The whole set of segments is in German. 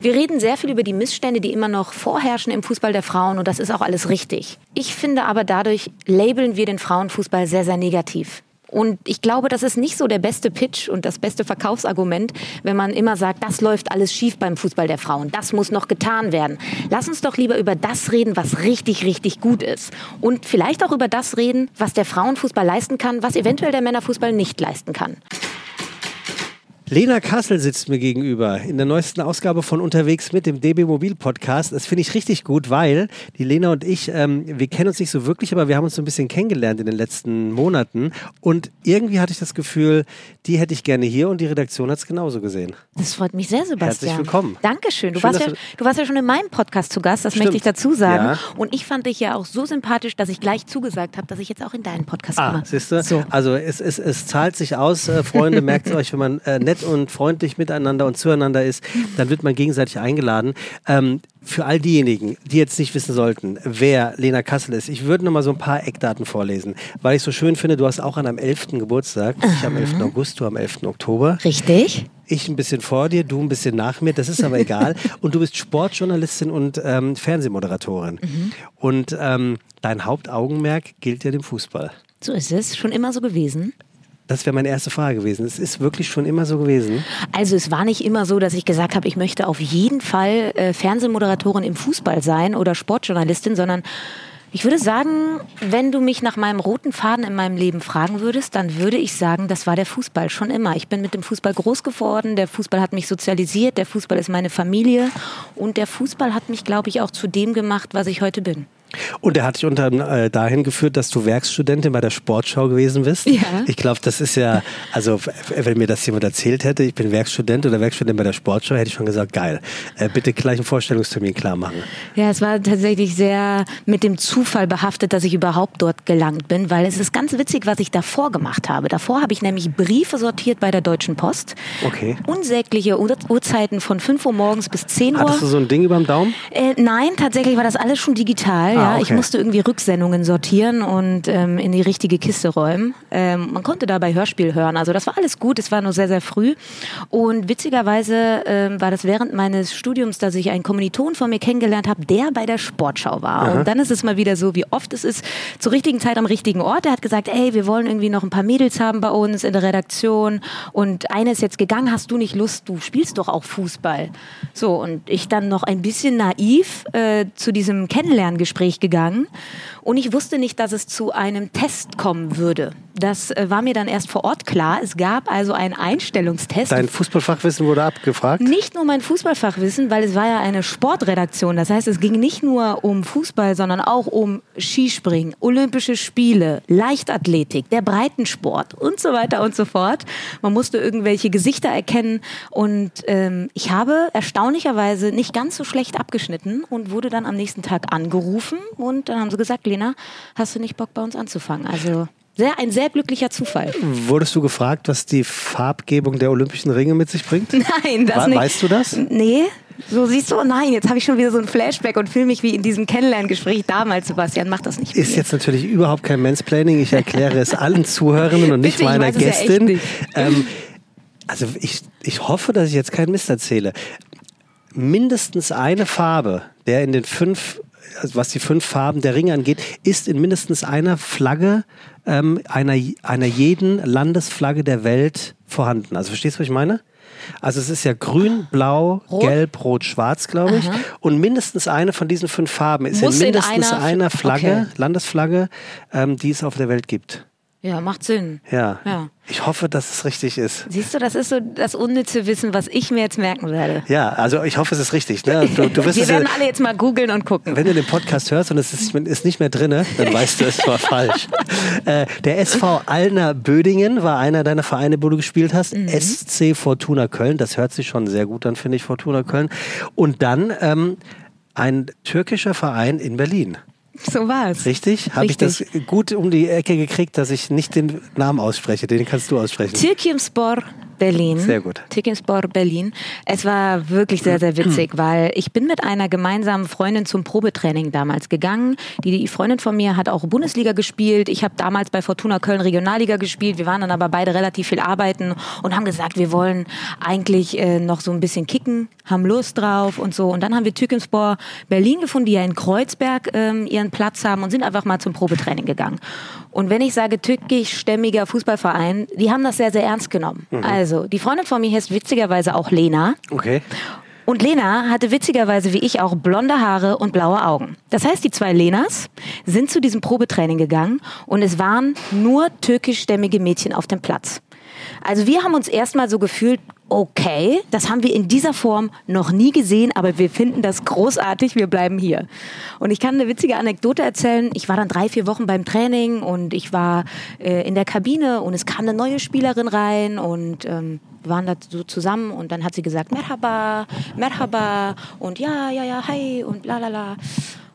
Wir reden sehr viel über die Missstände, die immer noch vorherrschen im Fußball der Frauen und das ist auch alles richtig. Ich finde aber dadurch labeln wir den Frauenfußball sehr, sehr negativ. Und ich glaube, das ist nicht so der beste Pitch und das beste Verkaufsargument, wenn man immer sagt, das läuft alles schief beim Fußball der Frauen. Das muss noch getan werden. Lass uns doch lieber über das reden, was richtig, richtig gut ist. Und vielleicht auch über das reden, was der Frauenfußball leisten kann, was eventuell der Männerfußball nicht leisten kann. Lena Kassel sitzt mir gegenüber in der neuesten Ausgabe von Unterwegs mit dem DB Mobil Podcast. Das finde ich richtig gut, weil die Lena und ich, ähm, wir kennen uns nicht so wirklich, aber wir haben uns so ein bisschen kennengelernt in den letzten Monaten. Und irgendwie hatte ich das Gefühl, die hätte ich gerne hier und die Redaktion hat es genauso gesehen. Das freut mich sehr, Sebastian. Herzlich willkommen. Dankeschön. Du, Schön, warst ja, du- warst ja schon in meinem Podcast zu Gast, das Stimmt. möchte ich dazu sagen. Ja. Und ich fand dich ja auch so sympathisch, dass ich gleich zugesagt habe, dass ich jetzt auch in deinen Podcast Ah, komme. siehst du? So. Also es, es, es zahlt sich aus, äh, Freunde, merkt euch, wenn man äh, nett und freundlich miteinander und zueinander ist, dann wird man gegenseitig eingeladen. Ähm, für all diejenigen, die jetzt nicht wissen sollten, wer Lena Kassel ist, ich würde noch mal so ein paar Eckdaten vorlesen, weil ich so schön finde, du hast auch an einem 11. Geburtstag, ich am 11. August, du am 11. Oktober. Richtig? Ich ein bisschen vor dir, du ein bisschen nach mir, das ist aber egal. Und du bist Sportjournalistin und ähm, Fernsehmoderatorin. Und ähm, dein Hauptaugenmerk gilt ja dem Fußball. So ist es. Schon immer so gewesen. Das wäre meine erste Frage gewesen. Es ist wirklich schon immer so gewesen. Also es war nicht immer so, dass ich gesagt habe, ich möchte auf jeden Fall äh, Fernsehmoderatorin im Fußball sein oder Sportjournalistin, sondern ich würde sagen, wenn du mich nach meinem roten Faden in meinem Leben fragen würdest, dann würde ich sagen, das war der Fußball schon immer. Ich bin mit dem Fußball groß geworden, der Fußball hat mich sozialisiert, der Fußball ist meine Familie und der Fußball hat mich, glaube ich, auch zu dem gemacht, was ich heute bin. Und er hat dich unter äh, dahin geführt, dass du Werkstudentin bei der Sportschau gewesen bist. Ja. Ich glaube, das ist ja, also wenn mir das jemand erzählt hätte, ich bin Werkstudent oder Werkstudentin bei der Sportschau, hätte ich schon gesagt, geil. Äh, bitte gleich einen Vorstellungstermin klar machen. Ja, es war tatsächlich sehr mit dem Zufall behaftet, dass ich überhaupt dort gelangt bin, weil es ist ganz witzig, was ich davor gemacht habe. Davor habe ich nämlich Briefe sortiert bei der Deutschen Post. Okay. Unsägliche Uhr Uhrzeiten von 5 Uhr morgens bis 10 Uhr. Hattest du so ein Ding überm Daumen? Äh, nein, tatsächlich war das alles schon digital. Ah, ja. Ich okay. musste irgendwie Rücksendungen sortieren und ähm, in die richtige Kiste räumen. Ähm, man konnte dabei Hörspiel hören. Also das war alles gut. Es war nur sehr, sehr früh. Und witzigerweise ähm, war das während meines Studiums, dass ich einen Kommiliton von mir kennengelernt habe, der bei der Sportschau war. Und dann ist es mal wieder so, wie oft es ist, zur richtigen Zeit am richtigen Ort. Er hat gesagt, ey, wir wollen irgendwie noch ein paar Mädels haben bei uns in der Redaktion. Und eine ist jetzt gegangen, hast du nicht Lust, du spielst doch auch Fußball. So, und ich dann noch ein bisschen naiv äh, zu diesem Kennenlerngespräch gegangen. Und ich wusste nicht, dass es zu einem Test kommen würde. Das äh, war mir dann erst vor Ort klar. Es gab also einen Einstellungstest. Dein Fußballfachwissen wurde abgefragt. Nicht nur mein Fußballfachwissen, weil es war ja eine Sportredaktion. Das heißt, es ging nicht nur um Fußball, sondern auch um Skispringen, Olympische Spiele, Leichtathletik, der Breitensport und so weiter und so fort. Man musste irgendwelche Gesichter erkennen und ähm, ich habe erstaunlicherweise nicht ganz so schlecht abgeschnitten und wurde dann am nächsten Tag angerufen und dann haben sie gesagt, Lena, hast du nicht Bock bei uns anzufangen? Also sehr, ein sehr glücklicher Zufall. Wurdest du gefragt, was die Farbgebung der Olympischen Ringe mit sich bringt? Nein, das We- nicht. weißt du das? Nee. So siehst du, oh nein, jetzt habe ich schon wieder so ein Flashback und fühle mich wie in diesem Kennenlerngespräch damals, Sebastian. Mach das nicht. Ist jetzt natürlich überhaupt kein Mansplaining. Ich erkläre es allen Zuhörenden und nicht Bitte, meiner ja Gästin. nicht. ähm, also ich, ich hoffe, dass ich jetzt keinen Mist erzähle. Mindestens eine Farbe, der in den fünf, also was die fünf Farben der Ringe angeht, ist in mindestens einer Flagge ähm, einer, einer jeden Landesflagge der Welt vorhanden. Also verstehst du, was ich meine? Also es ist ja grün, blau, Rot? gelb, rot, schwarz, glaube ich. Und mindestens eine von diesen fünf Farben ist Muss in in mindestens einer- einer Flagge, Okay. Landesflagge, ähm, die es auf der Welt gibt. Ja, macht Sinn. Ja. Ja. Ich hoffe, dass es richtig ist. Siehst du, das ist so das unnütze Wissen, was ich mir jetzt merken werde. Ja, also ich hoffe, es ist richtig. Ne? Du, du wirst Wir es ja, werden alle jetzt mal googeln und gucken. wenn du den Podcast hörst und es ist, ist nicht mehr drin, dann weißt du, es war falsch. Äh, der SV Allner Bödingen war einer deiner Vereine, wo du gespielt hast. Mhm. SC Fortuna Köln, das hört sich schon sehr gut an, finde ich, Fortuna Köln. Und dann ähm, ein türkischer Verein in Berlin. So war's. Richtig? Habe ich das gut um die Ecke gekriegt, dass ich nicht den Namen ausspreche? Den kannst du aussprechen. Tirkimspor Berlin. Sehr gut. Tirkimspor Berlin. Es war wirklich sehr, sehr witzig, weil ich bin mit einer gemeinsamen Freundin zum Probetraining damals gegangen. Die, die Freundin von mir hat auch Bundesliga gespielt. Ich habe damals bei Fortuna Köln Regionalliga gespielt. Wir waren dann aber beide relativ viel arbeiten und haben gesagt, wir wollen eigentlich äh, noch so ein bisschen kicken. Haben Lust drauf und so. Und dann haben wir Tückenspor Berlin gefunden, die ja in Kreuzberg ähm, ihren Platz haben und sind einfach mal zum Probetraining gegangen. Und wenn ich sage türkischstämmiger Fußballverein, die haben das sehr, sehr ernst genommen. Mhm. Also, die Freundin von mir heißt witzigerweise auch Lena. Okay. Und Lena hatte witzigerweise wie ich auch blonde Haare und blaue Augen. Das heißt, die zwei Lenas sind zu diesem Probetraining gegangen und es waren nur türkischstämmige Mädchen auf dem Platz. Also wir haben uns erstmal so gefühlt, okay, das haben wir in dieser Form noch nie gesehen, aber wir finden das großartig, wir bleiben hier. Und ich kann eine witzige Anekdote erzählen. Ich war dann drei, vier Wochen beim Training und ich war äh, in der Kabine und es kam eine neue Spielerin rein und ähm, wir waren da so zusammen und dann hat sie gesagt, Merhaba, Merhaba und ja, ja, ja, hi und la la la.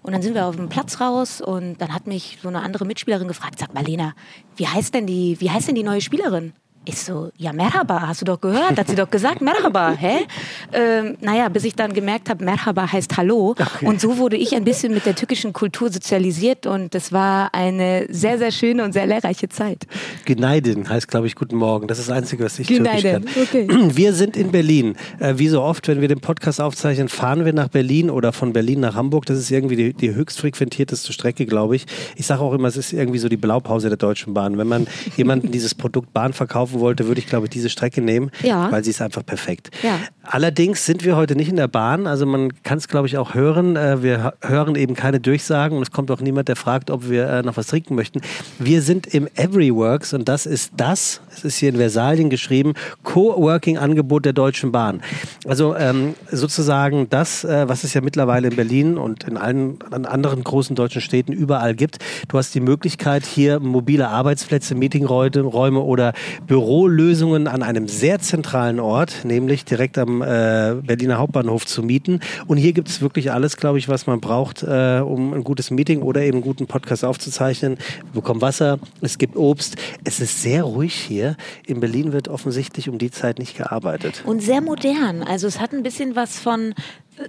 Und dann sind wir auf dem Platz raus und dann hat mich so eine andere Mitspielerin gefragt, sag mal Lena, wie heißt denn die, wie heißt denn die neue Spielerin? Ich so, ja, Merhaba, hast du doch gehört, hat sie doch gesagt, Merhaba, hä? Ähm, naja, bis ich dann gemerkt habe, Merhaba heißt Hallo. Okay. Und so wurde ich ein bisschen mit der türkischen Kultur sozialisiert und das war eine sehr, sehr schöne und sehr lehrreiche Zeit. Gneiden heißt, glaube ich, Guten Morgen. Das ist das Einzige, was ich Gneiden. türkisch kann. Okay. Wir sind in Berlin. Äh, wie so oft, wenn wir den Podcast aufzeichnen, fahren wir nach Berlin oder von Berlin nach Hamburg. Das ist irgendwie die, die höchst frequentierteste Strecke, glaube ich. Ich sage auch immer, es ist irgendwie so die Blaupause der Deutschen Bahn. Wenn man jemandem dieses Produkt Bahn verkaufen laufen wollte, würde ich, glaube ich, diese Strecke nehmen, ja. weil sie ist einfach perfekt. Ja. Allerdings sind wir heute nicht in der Bahn, also man kann es, glaube ich, auch hören. Äh, wir hören eben keine Durchsagen und es kommt auch niemand, der fragt, ob wir äh, noch was trinken möchten. Wir sind im Everyworks und das ist das, es ist hier in Versalien geschrieben, Coworking-Angebot der Deutschen Bahn. Also ähm, sozusagen das, äh, was es ja mittlerweile in Berlin und in allen anderen großen deutschen Städten überall gibt. Du hast die Möglichkeit, hier mobile Arbeitsplätze, Meetingräume oder Büro Bürolösungen an einem sehr zentralen Ort, nämlich direkt am äh, Berliner Hauptbahnhof zu mieten. Und hier gibt es wirklich alles, glaube ich, was man braucht, äh, um ein gutes Meeting oder eben einen guten Podcast aufzuzeichnen. Wir bekommen Wasser, es gibt Obst. Es ist sehr ruhig hier. In Berlin wird offensichtlich um die Zeit nicht gearbeitet. Und sehr modern. Also es hat ein bisschen was von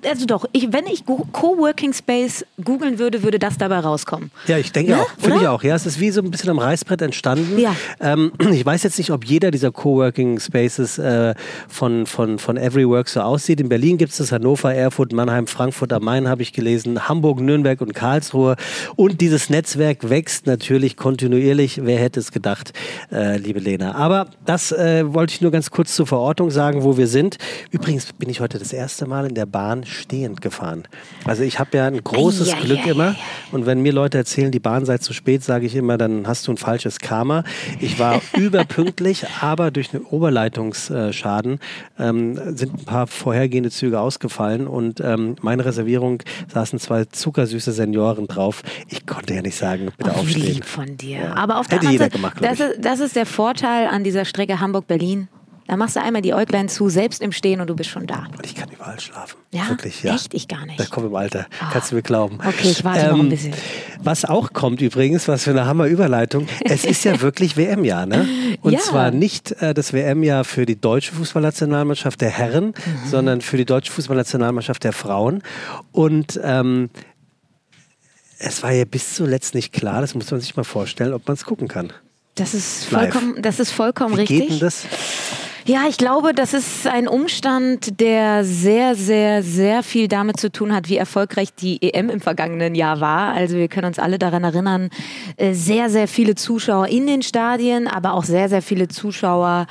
also doch, ich, wenn ich Coworking Space googeln würde, würde das dabei rauskommen. Ja, ich denke ja? auch. Finde ich auch. Ja, es ist wie so ein bisschen am Reißbrett entstanden. Ja. Ähm, ich weiß jetzt nicht, ob jeder dieser Coworking Spaces äh, von, von, von Everywork so aussieht. In Berlin gibt es das Hannover, Erfurt, Mannheim, Frankfurt am Main habe ich gelesen, Hamburg, Nürnberg und Karlsruhe. Und dieses Netzwerk wächst natürlich kontinuierlich. Wer hätte es gedacht, äh, liebe Lena. Aber das äh, wollte ich nur ganz kurz zur Verortung sagen, wo wir sind. Übrigens bin ich heute das erste Mal in der Bahn Bahn stehend gefahren. Also ich habe ja ein großes ja, Glück ja, immer. Ja, und wenn mir Leute erzählen, die Bahn sei zu spät, sage ich immer, dann hast du ein falsches Karma. Ich war überpünktlich, aber durch einen Oberleitungsschaden ähm, sind ein paar vorhergehende Züge ausgefallen und ähm, meine Reservierung saßen zwei zuckersüße Senioren drauf. Ich konnte ja nicht sagen, bitte oh, aufstehen. Lieb von dir. Aber auf der Hätte anderen Seite, gemacht, das, ist, das ist der Vorteil an dieser Strecke Hamburg-Berlin. Da machst du einmal die Äuglein zu, selbst im Stehen und du bist schon da. Und ich kann überall schlafen. Ja, Wirklich, ja. echt? Ich gar nicht. Das kommt im Alter. Oh. Kannst du mir glauben. Okay, ich warte ähm, noch ein ähm, bisschen. Was auch kommt übrigens, was für eine Hammerüberleitung. Es ist ja wirklich WM-Jahr, ne? Und ja. zwar nicht äh, das WM-Jahr für die deutsche Fußballnationalmannschaft der Herren, mhm. sondern für die deutsche Fußballnationalmannschaft der Frauen. Und ähm, es war ja bis zuletzt nicht klar, das muss man sich mal vorstellen, ob man es gucken kann. Das ist vollkommen, das ist vollkommen Wie richtig. Geht denn das? Ja, ich glaube, das ist ein Umstand, der sehr, sehr, sehr viel damit zu tun hat, wie erfolgreich die EM im vergangenen Jahr war. Also wir können uns alle daran erinnern, äh, sehr, sehr viele Zuschauer in den Stadien, aber auch sehr, sehr viele Zuschauer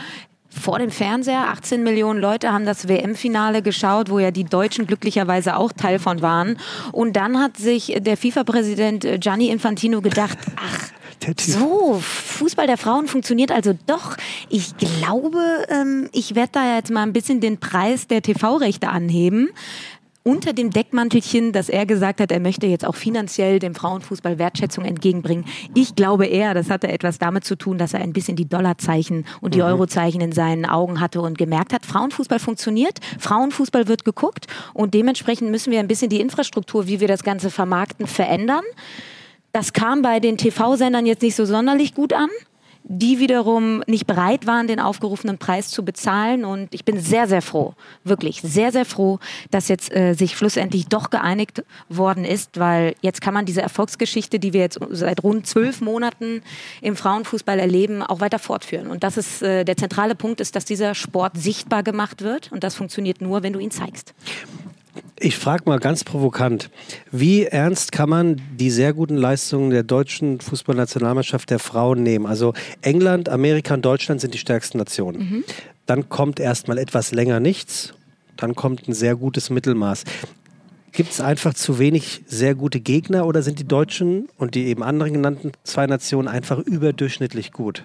vor dem Fernseher. 18 Millionen Leute haben das WM-Finale geschaut, wo ja die Deutschen glücklicherweise auch Teil von waren. Und dann hat sich der FIFA-Präsident Gianni Infantino gedacht, ach, so, Fußball der Frauen funktioniert also doch. Ich glaube, ähm, ich werde da jetzt mal ein bisschen den Preis der TV-Rechte anheben unter dem Deckmantelchen, dass er gesagt hat, er möchte jetzt auch finanziell dem Frauenfußball Wertschätzung entgegenbringen. Ich glaube eher, das hatte etwas damit zu tun, dass er ein bisschen die Dollarzeichen und die mhm. Eurozeichen in seinen Augen hatte und gemerkt hat, Frauenfußball funktioniert, Frauenfußball wird geguckt und dementsprechend müssen wir ein bisschen die Infrastruktur, wie wir das Ganze vermarkten, verändern. Das kam bei den TV-Sendern jetzt nicht so sonderlich gut an. die wiederum nicht bereit waren, den aufgerufenen Preis zu bezahlen. Und ich bin sehr, sehr froh, wirklich sehr, sehr froh, dass jetzt äh, sich schlussendlich doch geeinigt worden ist, weil jetzt kann man diese Erfolgsgeschichte, die wir jetzt seit rund zwölf Monaten im Frauenfußball erleben, auch weiter fortführen. Und das ist äh, der zentrale Punkt, ist, dass dieser Sport sichtbar gemacht wird. Und das funktioniert nur, wenn du ihn zeigst. Ich frage mal ganz provokant, wie ernst kann man die sehr guten Leistungen der deutschen Fußballnationalmannschaft der Frauen nehmen? Also England, Amerika und Deutschland sind die stärksten Nationen. Mhm. Dann kommt erstmal etwas länger nichts, dann kommt ein sehr gutes Mittelmaß. Gibt es einfach zu wenig sehr gute Gegner oder sind die Deutschen und die eben anderen genannten zwei Nationen einfach überdurchschnittlich gut?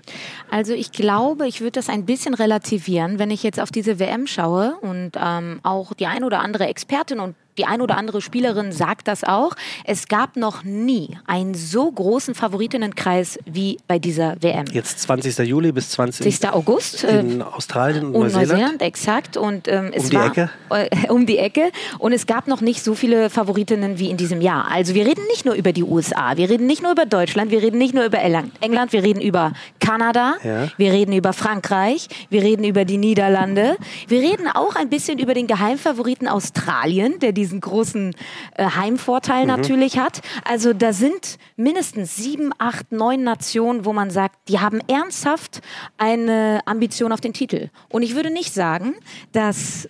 Also ich glaube, ich würde das ein bisschen relativieren, wenn ich jetzt auf diese WM schaue und ähm, auch die ein oder andere Expertin und die ein oder andere Spielerin sagt das auch. Es gab noch nie einen so großen Favoritenkreis wie bei dieser WM. Jetzt 20. Juli bis 20. August. In äh, Australien und, Neuseeland. Neuseeland, exakt. Und, ähm, um die war, Ecke? Äh, um die Ecke. Und es gab noch nicht so viele Favoritinnen wie in diesem Jahr. Also wir reden nicht nur über die USA, wir reden nicht nur über Deutschland, wir reden nicht nur über England, wir reden über Kanada, ja. wir reden über Frankreich, wir reden über die Niederlande. Wir reden auch ein bisschen über den Geheimfavoriten Australien, der diese diesen großen äh, Heimvorteil mhm. natürlich hat. Also da sind mindestens sieben, acht, neun Nationen, wo man sagt, die haben ernsthaft eine Ambition auf den Titel. Und ich würde nicht sagen, dass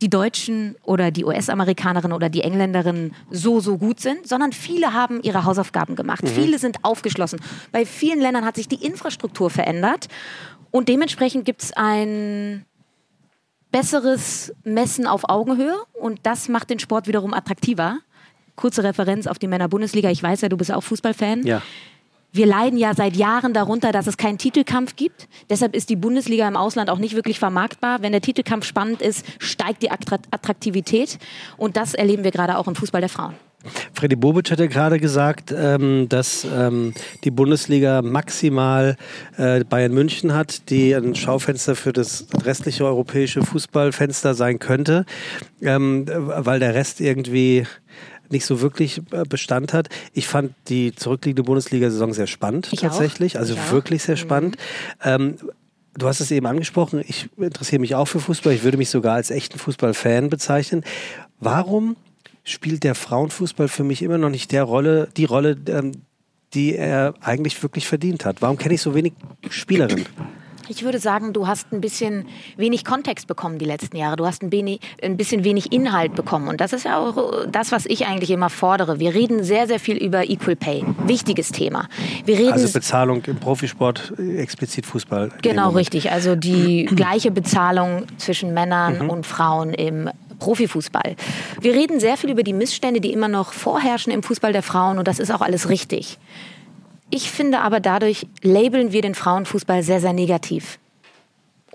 die Deutschen oder die US-Amerikanerinnen oder die Engländerinnen so, so gut sind, sondern viele haben ihre Hausaufgaben gemacht. Mhm. Viele sind aufgeschlossen. Bei vielen Ländern hat sich die Infrastruktur verändert und dementsprechend gibt es ein besseres Messen auf Augenhöhe und das macht den Sport wiederum attraktiver. Kurze Referenz auf die Männer-Bundesliga. Ich weiß ja, du bist auch Fußballfan. Ja. Wir leiden ja seit Jahren darunter, dass es keinen Titelkampf gibt. Deshalb ist die Bundesliga im Ausland auch nicht wirklich vermarktbar. Wenn der Titelkampf spannend ist, steigt die Attraktivität. Und das erleben wir gerade auch im Fußball der Frauen. Freddy Bobic hat ja gerade gesagt, ähm, dass ähm, die Bundesliga maximal äh, Bayern München hat, die ein Schaufenster für das restliche europäische Fußballfenster sein könnte, ähm, weil der Rest irgendwie nicht so wirklich äh, Bestand hat. Ich fand die zurückliegende Bundesliga-Saison sehr spannend ich tatsächlich, auch. also ich wirklich sehr mhm. spannend. Mhm. Du hast es eben angesprochen, ich interessiere mich auch für Fußball, ich würde mich sogar als echten Fußballfan bezeichnen. Warum spielt der Frauenfußball für mich immer noch nicht der Rolle, die Rolle, ähm, die er eigentlich wirklich verdient hat. Warum kenne ich so wenig Spielerinnen? Ich würde sagen, du hast ein bisschen wenig Kontext bekommen die letzten Jahre. Du hast ein, wenig, ein bisschen wenig Inhalt bekommen. Und das ist ja auch das, was ich eigentlich immer fordere. Wir reden sehr, sehr viel über Equal Pay. Wichtiges Thema. Wir reden also Bezahlung im Profisport, explizit Fußball. Genau, richtig. Also die gleiche Bezahlung zwischen Männern mhm. und Frauen im Profifußball. Wir reden sehr viel über die Missstände, die immer noch vorherrschen im Fußball der Frauen und das ist auch alles richtig. Ich finde aber dadurch labeln wir den Frauenfußball sehr, sehr negativ.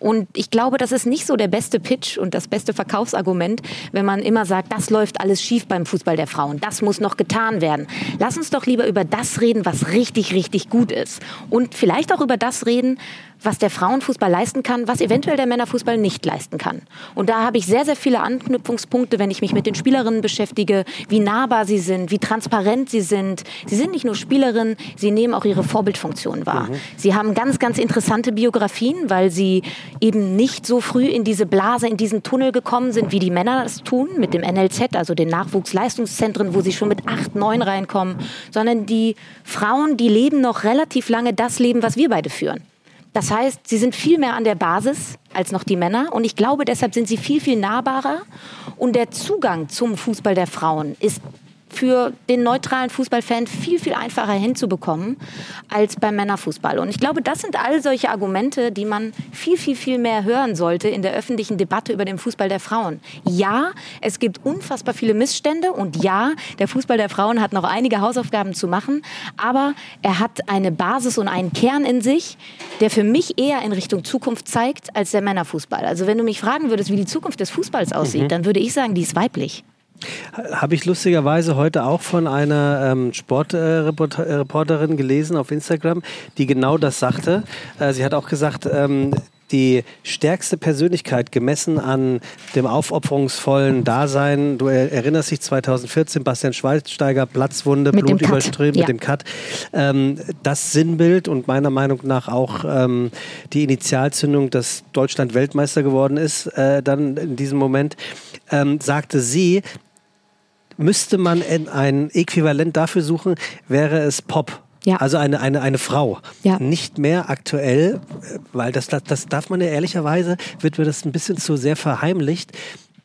Und ich glaube, das ist nicht so der beste Pitch und das beste Verkaufsargument, wenn man immer sagt, das läuft alles schief beim Fußball der Frauen, das muss noch getan werden. Lass uns doch lieber über das reden, was richtig, richtig gut ist. Und vielleicht auch über das reden, was der Frauenfußball leisten kann, was eventuell der Männerfußball nicht leisten kann. Und da habe ich sehr, sehr viele Anknüpfungspunkte, wenn ich mich mit den Spielerinnen beschäftige, wie nahbar sie sind, wie transparent sie sind. Sie sind nicht nur Spielerinnen, sie nehmen auch ihre Vorbildfunktion wahr. Mhm. Sie haben ganz, ganz interessante Biografien, weil sie eben nicht so früh in diese Blase, in diesen Tunnel gekommen sind, wie die Männer es tun, mit dem NLZ, also den Nachwuchsleistungszentren, wo sie schon mit acht, neun reinkommen, sondern die Frauen, die leben noch relativ lange das Leben, was wir beide führen. Das heißt, sie sind viel mehr an der Basis als noch die Männer. Und ich glaube, deshalb sind sie viel, viel nahbarer. Und der Zugang zum Fußball der Frauen ist für den neutralen Fußballfan viel, viel einfacher hinzubekommen als beim Männerfußball. Und ich glaube, das sind all solche Argumente, die man viel, viel, viel mehr hören sollte in der öffentlichen Debatte über den Fußball der Frauen. Ja, es gibt unfassbar viele Missstände und ja, der Fußball der Frauen hat noch einige Hausaufgaben zu machen, aber er hat eine Basis und einen Kern in sich, der für mich eher in Richtung Zukunft zeigt als der Männerfußball. Also wenn du mich fragen würdest, wie die Zukunft des Fußballs aussieht, mhm. dann würde ich sagen, die ist weiblich. Habe ich lustigerweise heute auch von einer ähm, Sportreporterin äh, gelesen auf Instagram, die genau das sagte. Äh, sie hat auch gesagt, ähm, die stärkste Persönlichkeit gemessen an dem aufopferungsvollen Dasein. Du erinnerst dich 2014, Bastian Schweinsteiger, Platzwunde, Mit dem Blutüberströmt Cut, mit dem Cut. Ähm, das Sinnbild und meiner Meinung nach auch ähm, die Initialzündung, dass Deutschland Weltmeister geworden ist, äh, dann in diesem Moment, ähm, sagte sie, müsste man ein Äquivalent dafür suchen, wäre es Pop. Ja. Also eine, eine, eine Frau. Ja. Nicht mehr aktuell, äh, weil das, das, das darf man ja ehrlicherweise, wird mir das ein bisschen zu sehr verheimlicht.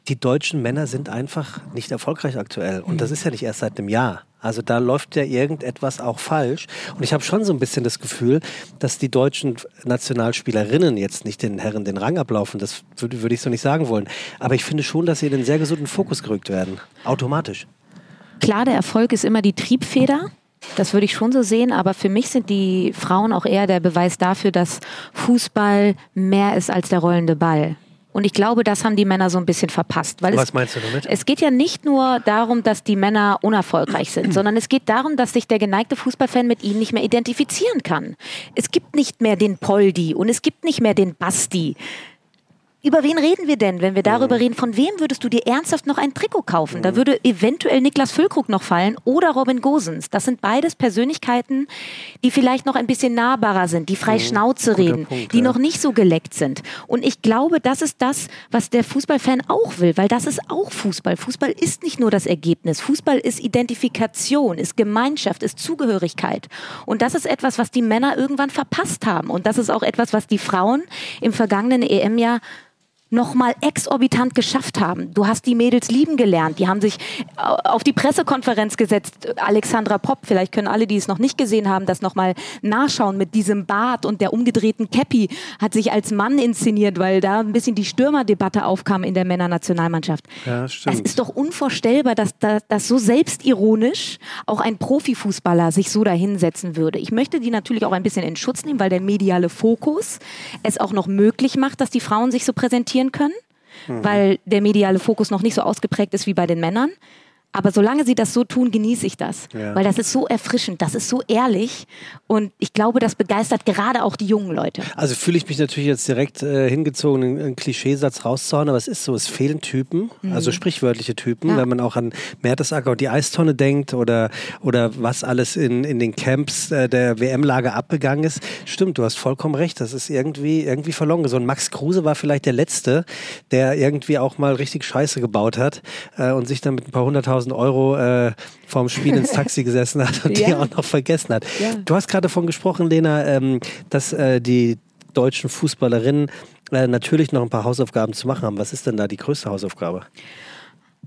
Die deutschen Männer sind einfach nicht erfolgreich aktuell. Und das ist ja nicht erst seit einem Jahr. Also da läuft ja irgendetwas auch falsch. Und ich habe schon so ein bisschen das Gefühl, dass die deutschen Nationalspielerinnen jetzt nicht den Herren den Rang ablaufen. Das würde, würde ich so nicht sagen wollen. Aber ich finde schon, dass sie in einen sehr gesunden Fokus gerückt werden. Automatisch. Klar, der Erfolg ist immer die Triebfeder. Das würde ich schon so sehen, aber für mich sind die Frauen auch eher der Beweis dafür, dass Fußball mehr ist als der rollende Ball. Und ich glaube, das haben die Männer so ein bisschen verpasst. Weil Was es, meinst du damit? Es geht ja nicht nur darum, dass die Männer unerfolgreich sind, sondern es geht darum, dass sich der geneigte Fußballfan mit ihnen nicht mehr identifizieren kann. Es gibt nicht mehr den Poldi und es gibt nicht mehr den Basti. Über wen reden wir denn, wenn wir darüber reden? Von wem würdest du dir ernsthaft noch ein Trikot kaufen? Da würde eventuell Niklas Füllkrug noch fallen oder Robin Gosens. Das sind beides Persönlichkeiten, die vielleicht noch ein bisschen nahbarer sind, die frei Schnauze Guter reden, Punkt, die ja. noch nicht so geleckt sind. Und ich glaube, das ist das, was der Fußballfan auch will, weil das ist auch Fußball. Fußball ist nicht nur das Ergebnis. Fußball ist Identifikation, ist Gemeinschaft, ist Zugehörigkeit. Und das ist etwas, was die Männer irgendwann verpasst haben. Und das ist auch etwas, was die Frauen im vergangenen EM-Jahr nochmal exorbitant geschafft haben. Du hast die Mädels lieben gelernt. Die haben sich auf die Pressekonferenz gesetzt. Alexandra Popp, vielleicht können alle, die es noch nicht gesehen haben, das nochmal nachschauen mit diesem Bart und der umgedrehten Cappy. Hat sich als Mann inszeniert, weil da ein bisschen die Stürmerdebatte aufkam in der Männernationalmannschaft. Ja, Das stimmt. ist doch unvorstellbar, dass, dass, dass so selbstironisch auch ein Profifußballer sich so dahinsetzen würde. Ich möchte die natürlich auch ein bisschen in Schutz nehmen, weil der mediale Fokus es auch noch möglich macht, dass die Frauen sich so präsentieren können, Mhm. weil der mediale Fokus noch nicht so ausgeprägt ist wie bei den Männern. Aber solange sie das so tun, genieße ich das. Ja. Weil das ist so erfrischend, das ist so ehrlich. Und ich glaube, das begeistert gerade auch die jungen Leute. Also fühle ich mich natürlich jetzt direkt äh, hingezogen, einen, Klischeesatz rauszuhauen, aber es ist so, es fehlen Typen, also sprichwörtliche Typen, Ja. wenn man auch an Mertesacker und die Eistonne denkt oder, oder was alles in, in den Camps äh, der WM-Lager abgegangen ist. Stimmt, du hast vollkommen recht, das ist irgendwie, irgendwie verloren gegangen. Max Kruse war vielleicht der Letzte, der irgendwie auch mal richtig Scheiße gebaut hat äh, und sich dann mit ein paar hunderttausend Euro äh, vorm Spiel ins Taxi gesessen hat und die Ja. auch noch vergessen hat. Ja. Du hast gerade davon gesprochen, Lena, ähm, dass äh, die deutschen Fußballerinnen äh, natürlich noch ein paar Hausaufgaben zu machen haben. Was ist denn da die größte Hausaufgabe?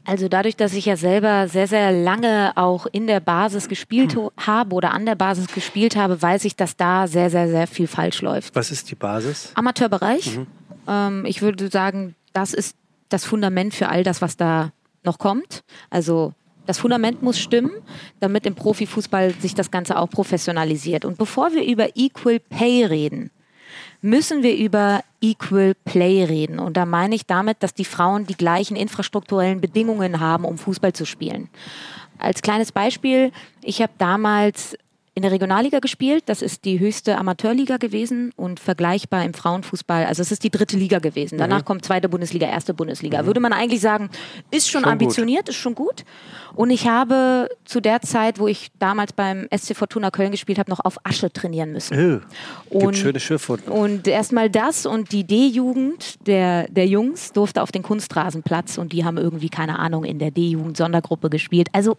Also dadurch, dass ich ja selber sehr, sehr lange auch in der Basis gespielt habe oder an der Basis gespielt habe, weiß ich, dass da sehr, sehr, sehr viel falsch läuft. Was ist die Basis? Amateurbereich, ähm, ich würde sagen, das ist das Fundament für all das, was da noch kommt. Also das Fundament muss stimmen, damit im Profifußball sich das Ganze auch professionalisiert. Und bevor wir über Equal Pay reden, müssen wir über Equal Play reden. Und da meine ich damit, dass die Frauen die gleichen infrastrukturellen Bedingungen haben, um Fußball zu spielen. Als kleines Beispiel, ich habe damals in der Regionalliga gespielt. Das ist die höchste Amateurliga gewesen und vergleichbar im Frauenfußball. Also es ist die dritte Liga gewesen. Danach kommt zweite Bundesliga, erste Bundesliga. Würde man eigentlich sagen, ist schon, Schon gut. ambitioniert, ist schon gut. Und ich habe zu der Zeit, wo ich damals beim SC Fortuna Köln gespielt habe, noch auf Asche trainieren müssen. Öh, Und- schöne Schiffwunden. Und erstmal das und die D-Jugend der, der Jungs durfte auf den Kunstrasenplatz und die haben irgendwie, keine Ahnung, in der D-Jugend Sondergruppe gespielt. Also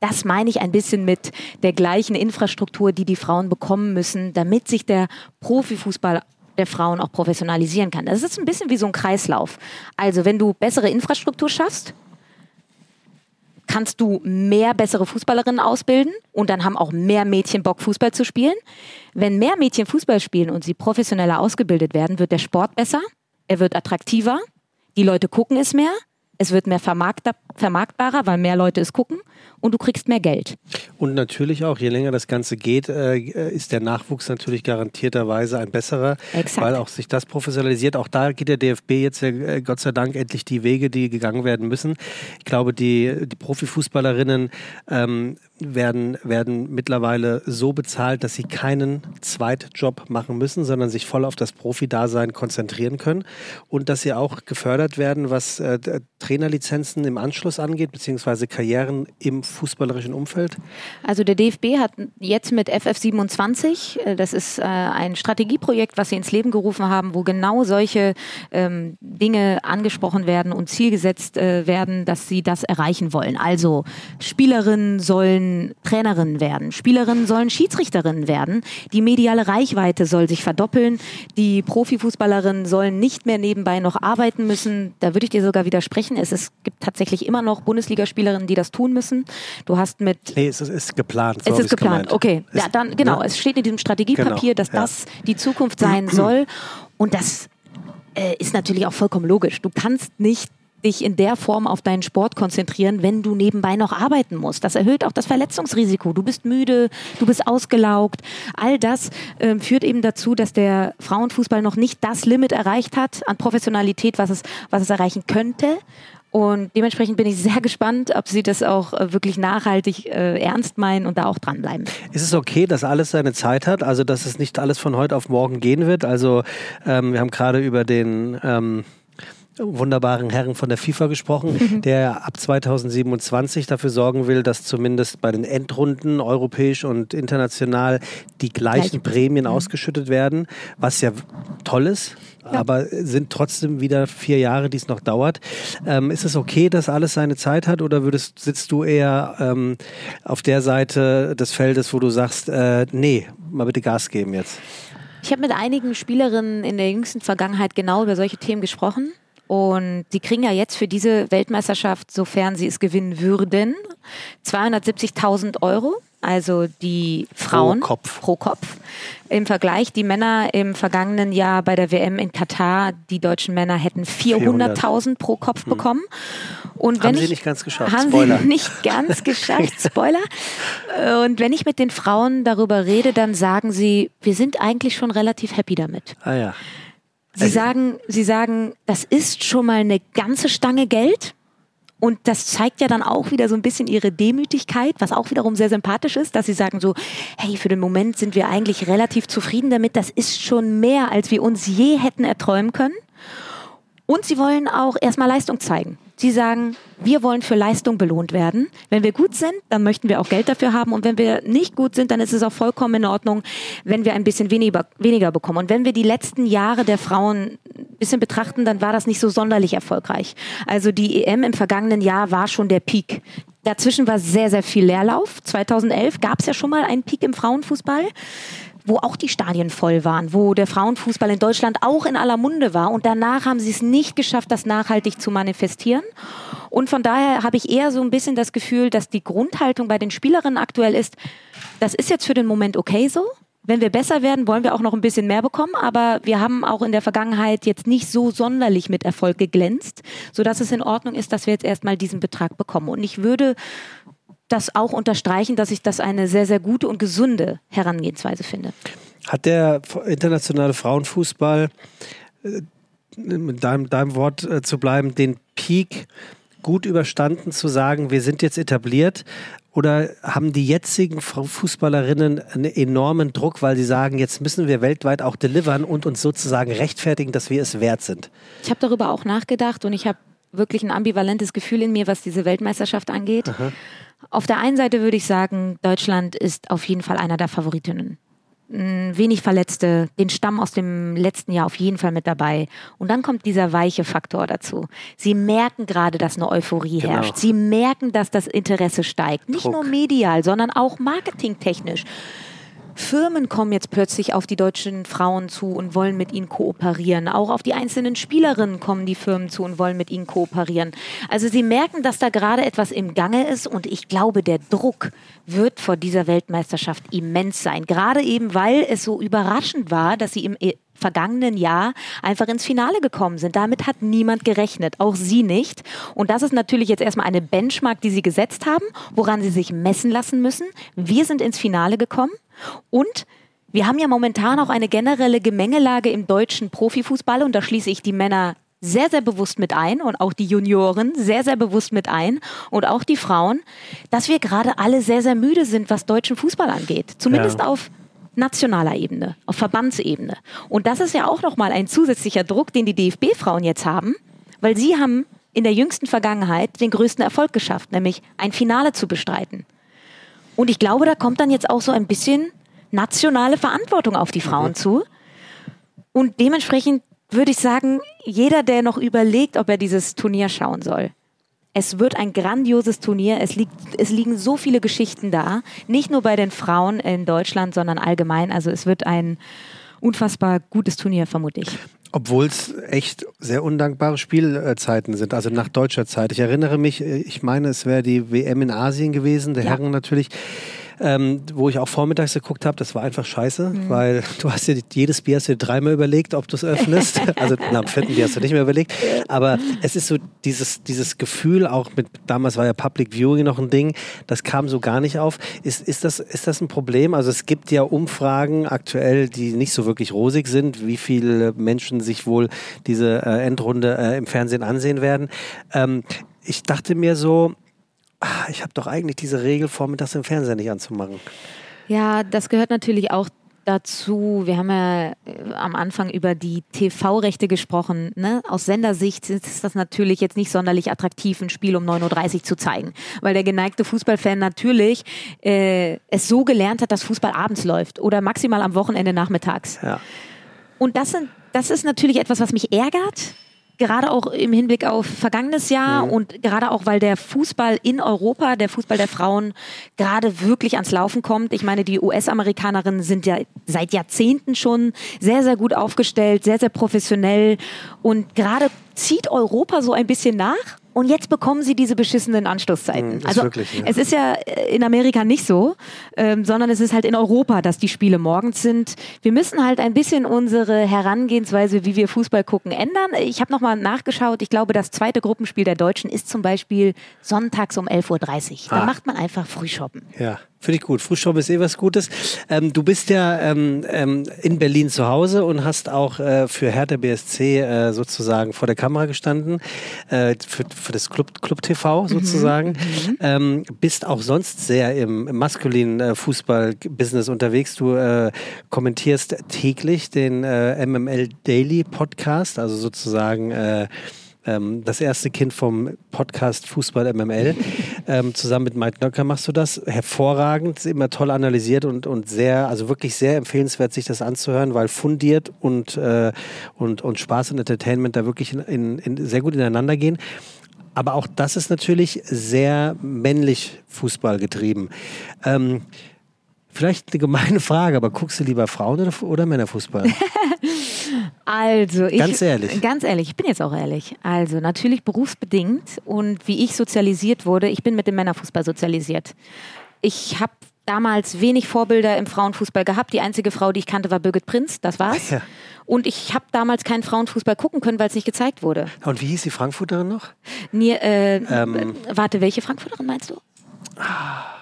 das meine ich ein bisschen mit der gleichen Infrastruktur, die die Frauen bekommen müssen, damit sich der Profifußball der Frauen auch professionalisieren kann. Das ist ein bisschen wie so ein Kreislauf. Also wenn du bessere Infrastruktur schaffst, kannst du mehr bessere Fußballerinnen ausbilden und dann haben auch mehr Mädchen Bock, Fußball zu spielen. Wenn mehr Mädchen Fußball spielen und sie professioneller ausgebildet werden, wird der Sport besser, er wird attraktiver, die Leute gucken es mehr, es wird mehr vermarktbarer, weil mehr Leute es gucken und du kriegst mehr Geld. Und natürlich auch, je länger das Ganze geht, äh, ist der Nachwuchs natürlich garantierterweise ein besserer, Exakt. weil auch sich das professionalisiert. Auch da geht der DFB jetzt äh, Gott sei Dank endlich die Wege, die gegangen werden müssen. Ich glaube, die, die Profifußballerinnen ähm, werden, werden mittlerweile so bezahlt, dass sie keinen Zweitjob machen müssen, sondern sich voll auf das Profi-Dasein konzentrieren können und dass sie auch gefördert werden, was äh, Trainerlizenzen im Anschluss angeht, beziehungsweise Karrieren im fußballerischen Umfeld? Also der DFB hat jetzt mit FF27, äh, das ist äh, ein Strategieprojekt, was sie ins Leben gerufen haben, wo genau solche ähm, Dinge angesprochen werden und zielgesetzt äh, werden, dass sie das erreichen wollen. Also Spielerinnen sollen Trainerinnen werden, Spielerinnen sollen Schiedsrichterinnen werden, die mediale Reichweite soll sich verdoppeln, die Profifußballerinnen sollen nicht mehr nebenbei noch arbeiten müssen. Da würde ich dir sogar widersprechen. Es, es gibt tatsächlich immer noch Bundesligaspielerinnen, die das tun müssen. Du hast mit. Nee, es ist, ist geplant. So es ist geplant, gemeint. okay. Ist, ja, dann, genau, ne? es steht in diesem Strategiepapier, genau, dass ja. das die Zukunft sein soll. Und das äh, ist natürlich auch vollkommen logisch. Du kannst nicht dich in der Form auf deinen Sport konzentrieren, wenn du nebenbei noch arbeiten musst. Das erhöht auch das Verletzungsrisiko. Du bist müde, du bist ausgelaugt. All das äh, führt eben dazu, dass der Frauenfußball noch nicht das Limit erreicht hat an Professionalität, was es, was es erreichen könnte. Und dementsprechend bin ich sehr gespannt, ob Sie das auch äh, wirklich nachhaltig äh, ernst meinen und da auch dranbleiben. Ist es okay, dass alles seine Zeit hat? Also, dass es nicht alles von heute auf morgen gehen wird? Also, ähm, wir haben gerade über den ähm, wunderbaren Herren von der FIFA gesprochen, mhm. der ab 2027 dafür sorgen will, dass zumindest bei den Endrunden europäisch und international die gleichen Gleich. Prämien mhm. ausgeschüttet werden, was ja toll ist. Ja. Aber sind trotzdem wieder vier Jahre, die es noch dauert. Ähm, ist es okay, dass alles seine Zeit hat oder würdest, sitzt du eher ähm, auf der Seite des Feldes, wo du sagst, äh, nee, mal bitte Gas geben jetzt? Ich habe mit einigen Spielerinnen in der jüngsten Vergangenheit genau über solche Themen gesprochen. Und die kriegen ja jetzt für diese Weltmeisterschaft, sofern sie es gewinnen würden, 270.000 Euro. Also die Frauen pro Kopf. pro Kopf. Im Vergleich, die Männer im vergangenen Jahr bei der WM in Katar, die deutschen Männer hätten 400.000 pro Kopf hm. bekommen. Und haben sie ich, nicht ganz geschafft. Haben Spoiler. sie nicht ganz geschafft. Spoiler. Und wenn ich mit den Frauen darüber rede, dann sagen sie, wir sind eigentlich schon relativ happy damit. Ah ja. Sie also, sagen, Sie sagen, das ist schon mal eine ganze Stange Geld. Und das zeigt ja dann auch wieder so ein bisschen ihre Demütigkeit, was auch wiederum sehr sympathisch ist, dass sie sagen so, hey, für den Moment sind wir eigentlich relativ zufrieden damit. Das ist schon mehr, als wir uns je hätten erträumen können. Und sie wollen auch erstmal Leistung zeigen. Sie sagen, wir wollen für Leistung belohnt werden. Wenn wir gut sind, dann möchten wir auch Geld dafür haben. Und wenn wir nicht gut sind, dann ist es auch vollkommen in Ordnung, wenn wir ein bisschen weniger, weniger bekommen. Und wenn wir die letzten Jahre der Frauen ein bisschen betrachten, dann war das nicht so sonderlich erfolgreich. Also die EM im vergangenen Jahr war schon der Peak. Dazwischen war sehr, sehr viel Leerlauf. 2011 gab es ja schon mal einen Peak im Frauenfußball wo auch die Stadien voll waren, wo der Frauenfußball in Deutschland auch in aller Munde war. Und danach haben sie es nicht geschafft, das nachhaltig zu manifestieren. Und von daher habe ich eher so ein bisschen das Gefühl, dass die Grundhaltung bei den Spielerinnen aktuell ist, das ist jetzt für den Moment okay so. Wenn wir besser werden, wollen wir auch noch ein bisschen mehr bekommen, aber wir haben auch in der Vergangenheit jetzt nicht so sonderlich mit Erfolg geglänzt, sodass es in Ordnung ist, dass wir jetzt erstmal diesen Betrag bekommen. Und ich würde das auch unterstreichen, dass ich das eine sehr, sehr gute und gesunde Herangehensweise finde. Hat der internationale Frauenfußball, äh, mit deinem, deinem Wort äh, zu bleiben, den Peak gut überstanden, zu sagen, wir sind jetzt etabliert? Oder haben die jetzigen Fußballerinnen einen enormen Druck, weil sie sagen, jetzt müssen wir weltweit auch delivern und uns sozusagen rechtfertigen, dass wir es wert sind? Ich habe darüber auch nachgedacht und ich habe wirklich ein ambivalentes Gefühl in mir, was diese Weltmeisterschaft angeht. Aha. Auf der einen Seite würde ich sagen, Deutschland ist auf jeden Fall einer der Favoritinnen. Wenig Verletzte, den Stamm aus dem letzten Jahr auf jeden Fall mit dabei. Und dann kommt dieser weiche Faktor dazu. Sie merken gerade, dass eine Euphorie genau. herrscht. Sie merken, dass das Interesse steigt. Nicht Druck. nur medial, sondern auch marketingtechnisch. Firmen kommen jetzt plötzlich auf die deutschen Frauen zu und wollen mit ihnen kooperieren. Auch auf die einzelnen Spielerinnen kommen die Firmen zu und wollen mit ihnen kooperieren. Also sie merken, dass da gerade etwas im Gange ist und ich glaube, der Druck wird vor dieser Weltmeisterschaft immens sein. Gerade eben, weil es so überraschend war, dass sie im vergangenen Jahr einfach ins Finale gekommen sind. Damit hat niemand gerechnet, auch sie nicht. Und das ist natürlich jetzt erstmal eine Benchmark, die sie gesetzt haben, woran sie sich messen lassen müssen. Wir sind ins Finale gekommen und wir haben ja momentan auch eine generelle Gemengelage im deutschen Profifußball und da schließe ich die Männer sehr, sehr bewusst mit ein und auch die Junioren sehr, sehr bewusst mit ein und auch die Frauen, dass wir gerade alle sehr, sehr müde sind, was deutschen Fußball angeht. Zumindest ja. auf nationaler Ebene, auf Verbandsebene. Und das ist ja auch nochmal ein zusätzlicher Druck, den die DFB-Frauen jetzt haben, weil sie haben in der jüngsten Vergangenheit den größten Erfolg geschafft, nämlich ein Finale zu bestreiten. Und ich glaube, da kommt dann jetzt auch so ein bisschen nationale Verantwortung auf die Frauen mhm. zu. Und dementsprechend würde ich sagen, jeder, der noch überlegt, ob er dieses Turnier schauen soll, es wird ein grandioses Turnier. Es, liegt, es liegen so viele Geschichten da. Nicht nur bei den Frauen in Deutschland, sondern allgemein. Also es wird ein unfassbar gutes Turnier, vermute ich. Obwohl es echt sehr undankbare Spielzeiten sind, also nach deutscher Zeit. Ich erinnere mich, ich meine, es wäre die WM in Asien gewesen, der ja. Herren natürlich ähm, wo ich auch vormittags geguckt habe, das war einfach scheiße, mhm. weil du hast dir jedes Bier hast dir dreimal überlegt, ob du es öffnest. also na, am vierten Bier hast du nicht mehr überlegt. Aber es ist so dieses, dieses Gefühl, auch mit, damals war ja Public Viewing noch ein Ding, das kam so gar nicht auf. Ist, ist, das, ist das ein Problem? Also es gibt ja Umfragen aktuell, die nicht so wirklich rosig sind, wie viele Menschen sich wohl diese äh, Endrunde äh, im Fernsehen ansehen werden. Ähm, ich dachte mir so, ah, ich habe doch eigentlich diese Regel, vormittags im Fernseher nicht anzumachen. Ja, das gehört natürlich auch dazu. Wir haben ja äh, am Anfang über die TV-Rechte gesprochen. Ne? Aus Sendersicht ist das natürlich jetzt nicht sonderlich attraktiv, ein Spiel um 9.30 Uhr zu zeigen, weil der geneigte Fußballfan natürlich äh, es so gelernt hat, dass Fußball abends läuft oder maximal am Wochenende nachmittags. Ja. Und das, sind, das ist natürlich etwas, was mich ärgert, gerade auch im Hinblick auf vergangenes Jahr mhm. und gerade auch, weil der Fußball in Europa, der Fußball der Frauen gerade wirklich ans Laufen kommt. Ich meine, die US-Amerikanerinnen sind ja seit Jahrzehnten schon sehr, sehr gut aufgestellt, sehr, sehr professionell und gerade zieht Europa so ein bisschen nach und jetzt bekommen sie diese beschissenen Anschlusszeiten. Mhm, also wirklich, ja. es ist ja äh, in Amerika nicht so, ähm, sondern es ist halt in Europa, dass die Spiele morgens sind. Wir müssen halt ein bisschen unsere Herangehensweise, wie wir Fußball gucken, ändern. Ich habe nochmal nachgeschaut. Ich glaube, das zweite Gruppenspiel der Deutschen ist zum Beispiel sonntags um 11.30 Uhr. Da ah. macht man einfach Frühshoppen. Ja. Finde ich gut. Frühstop ist eh was Gutes. Ähm, du bist ja ähm, ähm, in Berlin zu Hause und hast auch äh, für Hertha BSC äh, sozusagen vor der Kamera gestanden, äh, für, für das Club, Club TV mhm. sozusagen. Mhm. Ähm, bist auch sonst sehr im, im maskulinen äh, Fußball-Business unterwegs. Du äh, kommentierst täglich den äh, MML Daily Podcast, also sozusagen ähm, das erste Kind vom Podcast Fußball MML. ähm, zusammen mit Mike Nöcker machst du das. Hervorragend, immer toll analysiert und, und sehr, also wirklich sehr empfehlenswert, sich das anzuhören, weil fundiert und, äh, und, und Spaß und Entertainment da wirklich in, in, in sehr gut ineinander gehen. Aber auch das ist natürlich sehr männlich Fußball getrieben. Ähm, Vielleicht eine gemeine Frage, aber guckst du lieber Frauen- oder, oder Männerfußball? Also, ich, ganz ehrlich. Ganz ehrlich, ich bin jetzt auch ehrlich. Also, natürlich berufsbedingt und wie ich sozialisiert wurde, ich bin mit dem Männerfußball sozialisiert. Ich habe damals wenig Vorbilder im Frauenfußball gehabt. Die einzige Frau, die ich kannte, war Birgit Prinz, das war's. Ja. Und ich habe damals keinen Frauenfußball gucken können, weil es nicht gezeigt wurde. Und wie hieß die Frankfurterin noch? Nee, äh, ähm. Warte, welche Frankfurterin meinst du? Ah.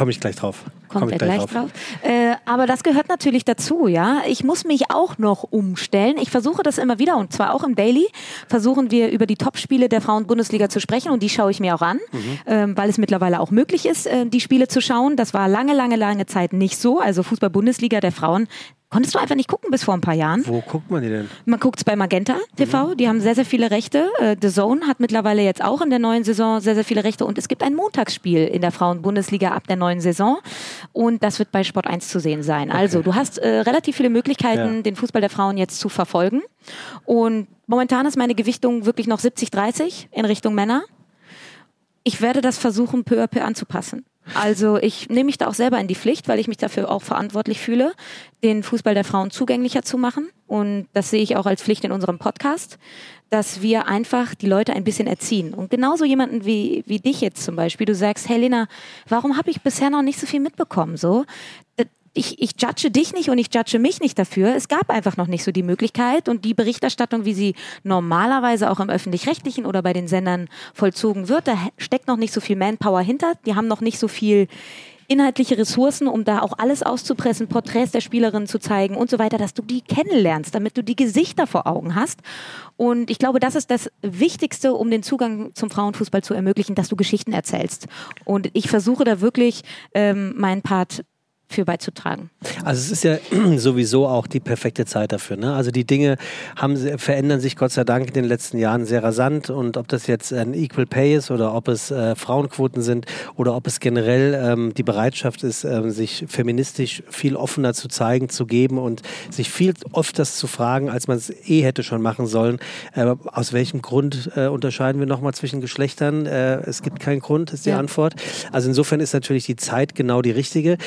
Komme ich gleich drauf. Kommt Komm ich gleich, gleich drauf. drauf. Äh, aber das gehört natürlich dazu, ja. Ich muss mich auch noch umstellen. Ich versuche das immer wieder und zwar auch im Daily versuchen wir über die Topspiele der Frauen-Bundesliga zu sprechen und die schaue ich mir auch an, mhm. ähm, weil es mittlerweile auch möglich ist, äh, die Spiele zu schauen. Das war lange, lange, lange Zeit nicht so. Also Fußball-Bundesliga der Frauen Konntest du einfach nicht gucken bis vor ein paar Jahren. Wo guckt man die denn? Man guckt es bei Magenta TV. Mhm. Die haben sehr, sehr viele Rechte. Äh, The Zone hat mittlerweile jetzt auch in der neuen Saison sehr, sehr viele Rechte. Und es gibt ein Montagsspiel in der Frauen-Bundesliga ab der neuen Saison. Und das wird bei Sport 1 zu sehen sein. Okay. Also du hast äh, relativ viele Möglichkeiten, ja. den Fußball der Frauen jetzt zu verfolgen. Und momentan ist meine Gewichtung wirklich noch 70-30 in Richtung Männer. Ich werde das versuchen, peu à peu anzupassen. Also ich nehme mich da auch selber in die Pflicht, weil ich mich dafür auch verantwortlich fühle, den Fußball der Frauen zugänglicher zu machen. Und das sehe ich auch als Pflicht in unserem Podcast, dass wir einfach die Leute ein bisschen erziehen. Und genauso jemanden wie, wie dich jetzt zum Beispiel, du sagst, hey Lena, warum habe ich bisher noch nicht so viel mitbekommen? So, ich, ich judge dich nicht und ich judge mich nicht dafür. Es gab einfach noch nicht so die Möglichkeit und die Berichterstattung, wie sie normalerweise auch im öffentlich-rechtlichen oder bei den Sendern vollzogen wird, da steckt noch nicht so viel Manpower hinter. Die haben noch nicht so viel inhaltliche Ressourcen, um da auch alles auszupressen, Porträts der Spielerinnen zu zeigen und so weiter, dass du die kennenlernst, damit du die Gesichter vor Augen hast. Und ich glaube, das ist das Wichtigste, um den Zugang zum Frauenfußball zu ermöglichen, dass du Geschichten erzählst. Und ich versuche da wirklich ähm, meinen Part für beizutragen. Also es ist ja sowieso auch die perfekte Zeit dafür. Ne? Also die Dinge haben, verändern sich Gott sei Dank in den letzten Jahren sehr rasant und ob das jetzt ein Equal Pay ist oder ob es äh, Frauenquoten sind oder ob es generell ähm, die Bereitschaft ist, ähm, sich feministisch viel offener zu zeigen, zu geben und sich viel öfters zu fragen, als man es eh hätte schon machen sollen. Äh, aus welchem Grund äh, unterscheiden wir nochmal zwischen Geschlechtern? Äh, es gibt keinen Grund, ist die ja. Antwort. Also insofern ist natürlich die Zeit genau die richtige.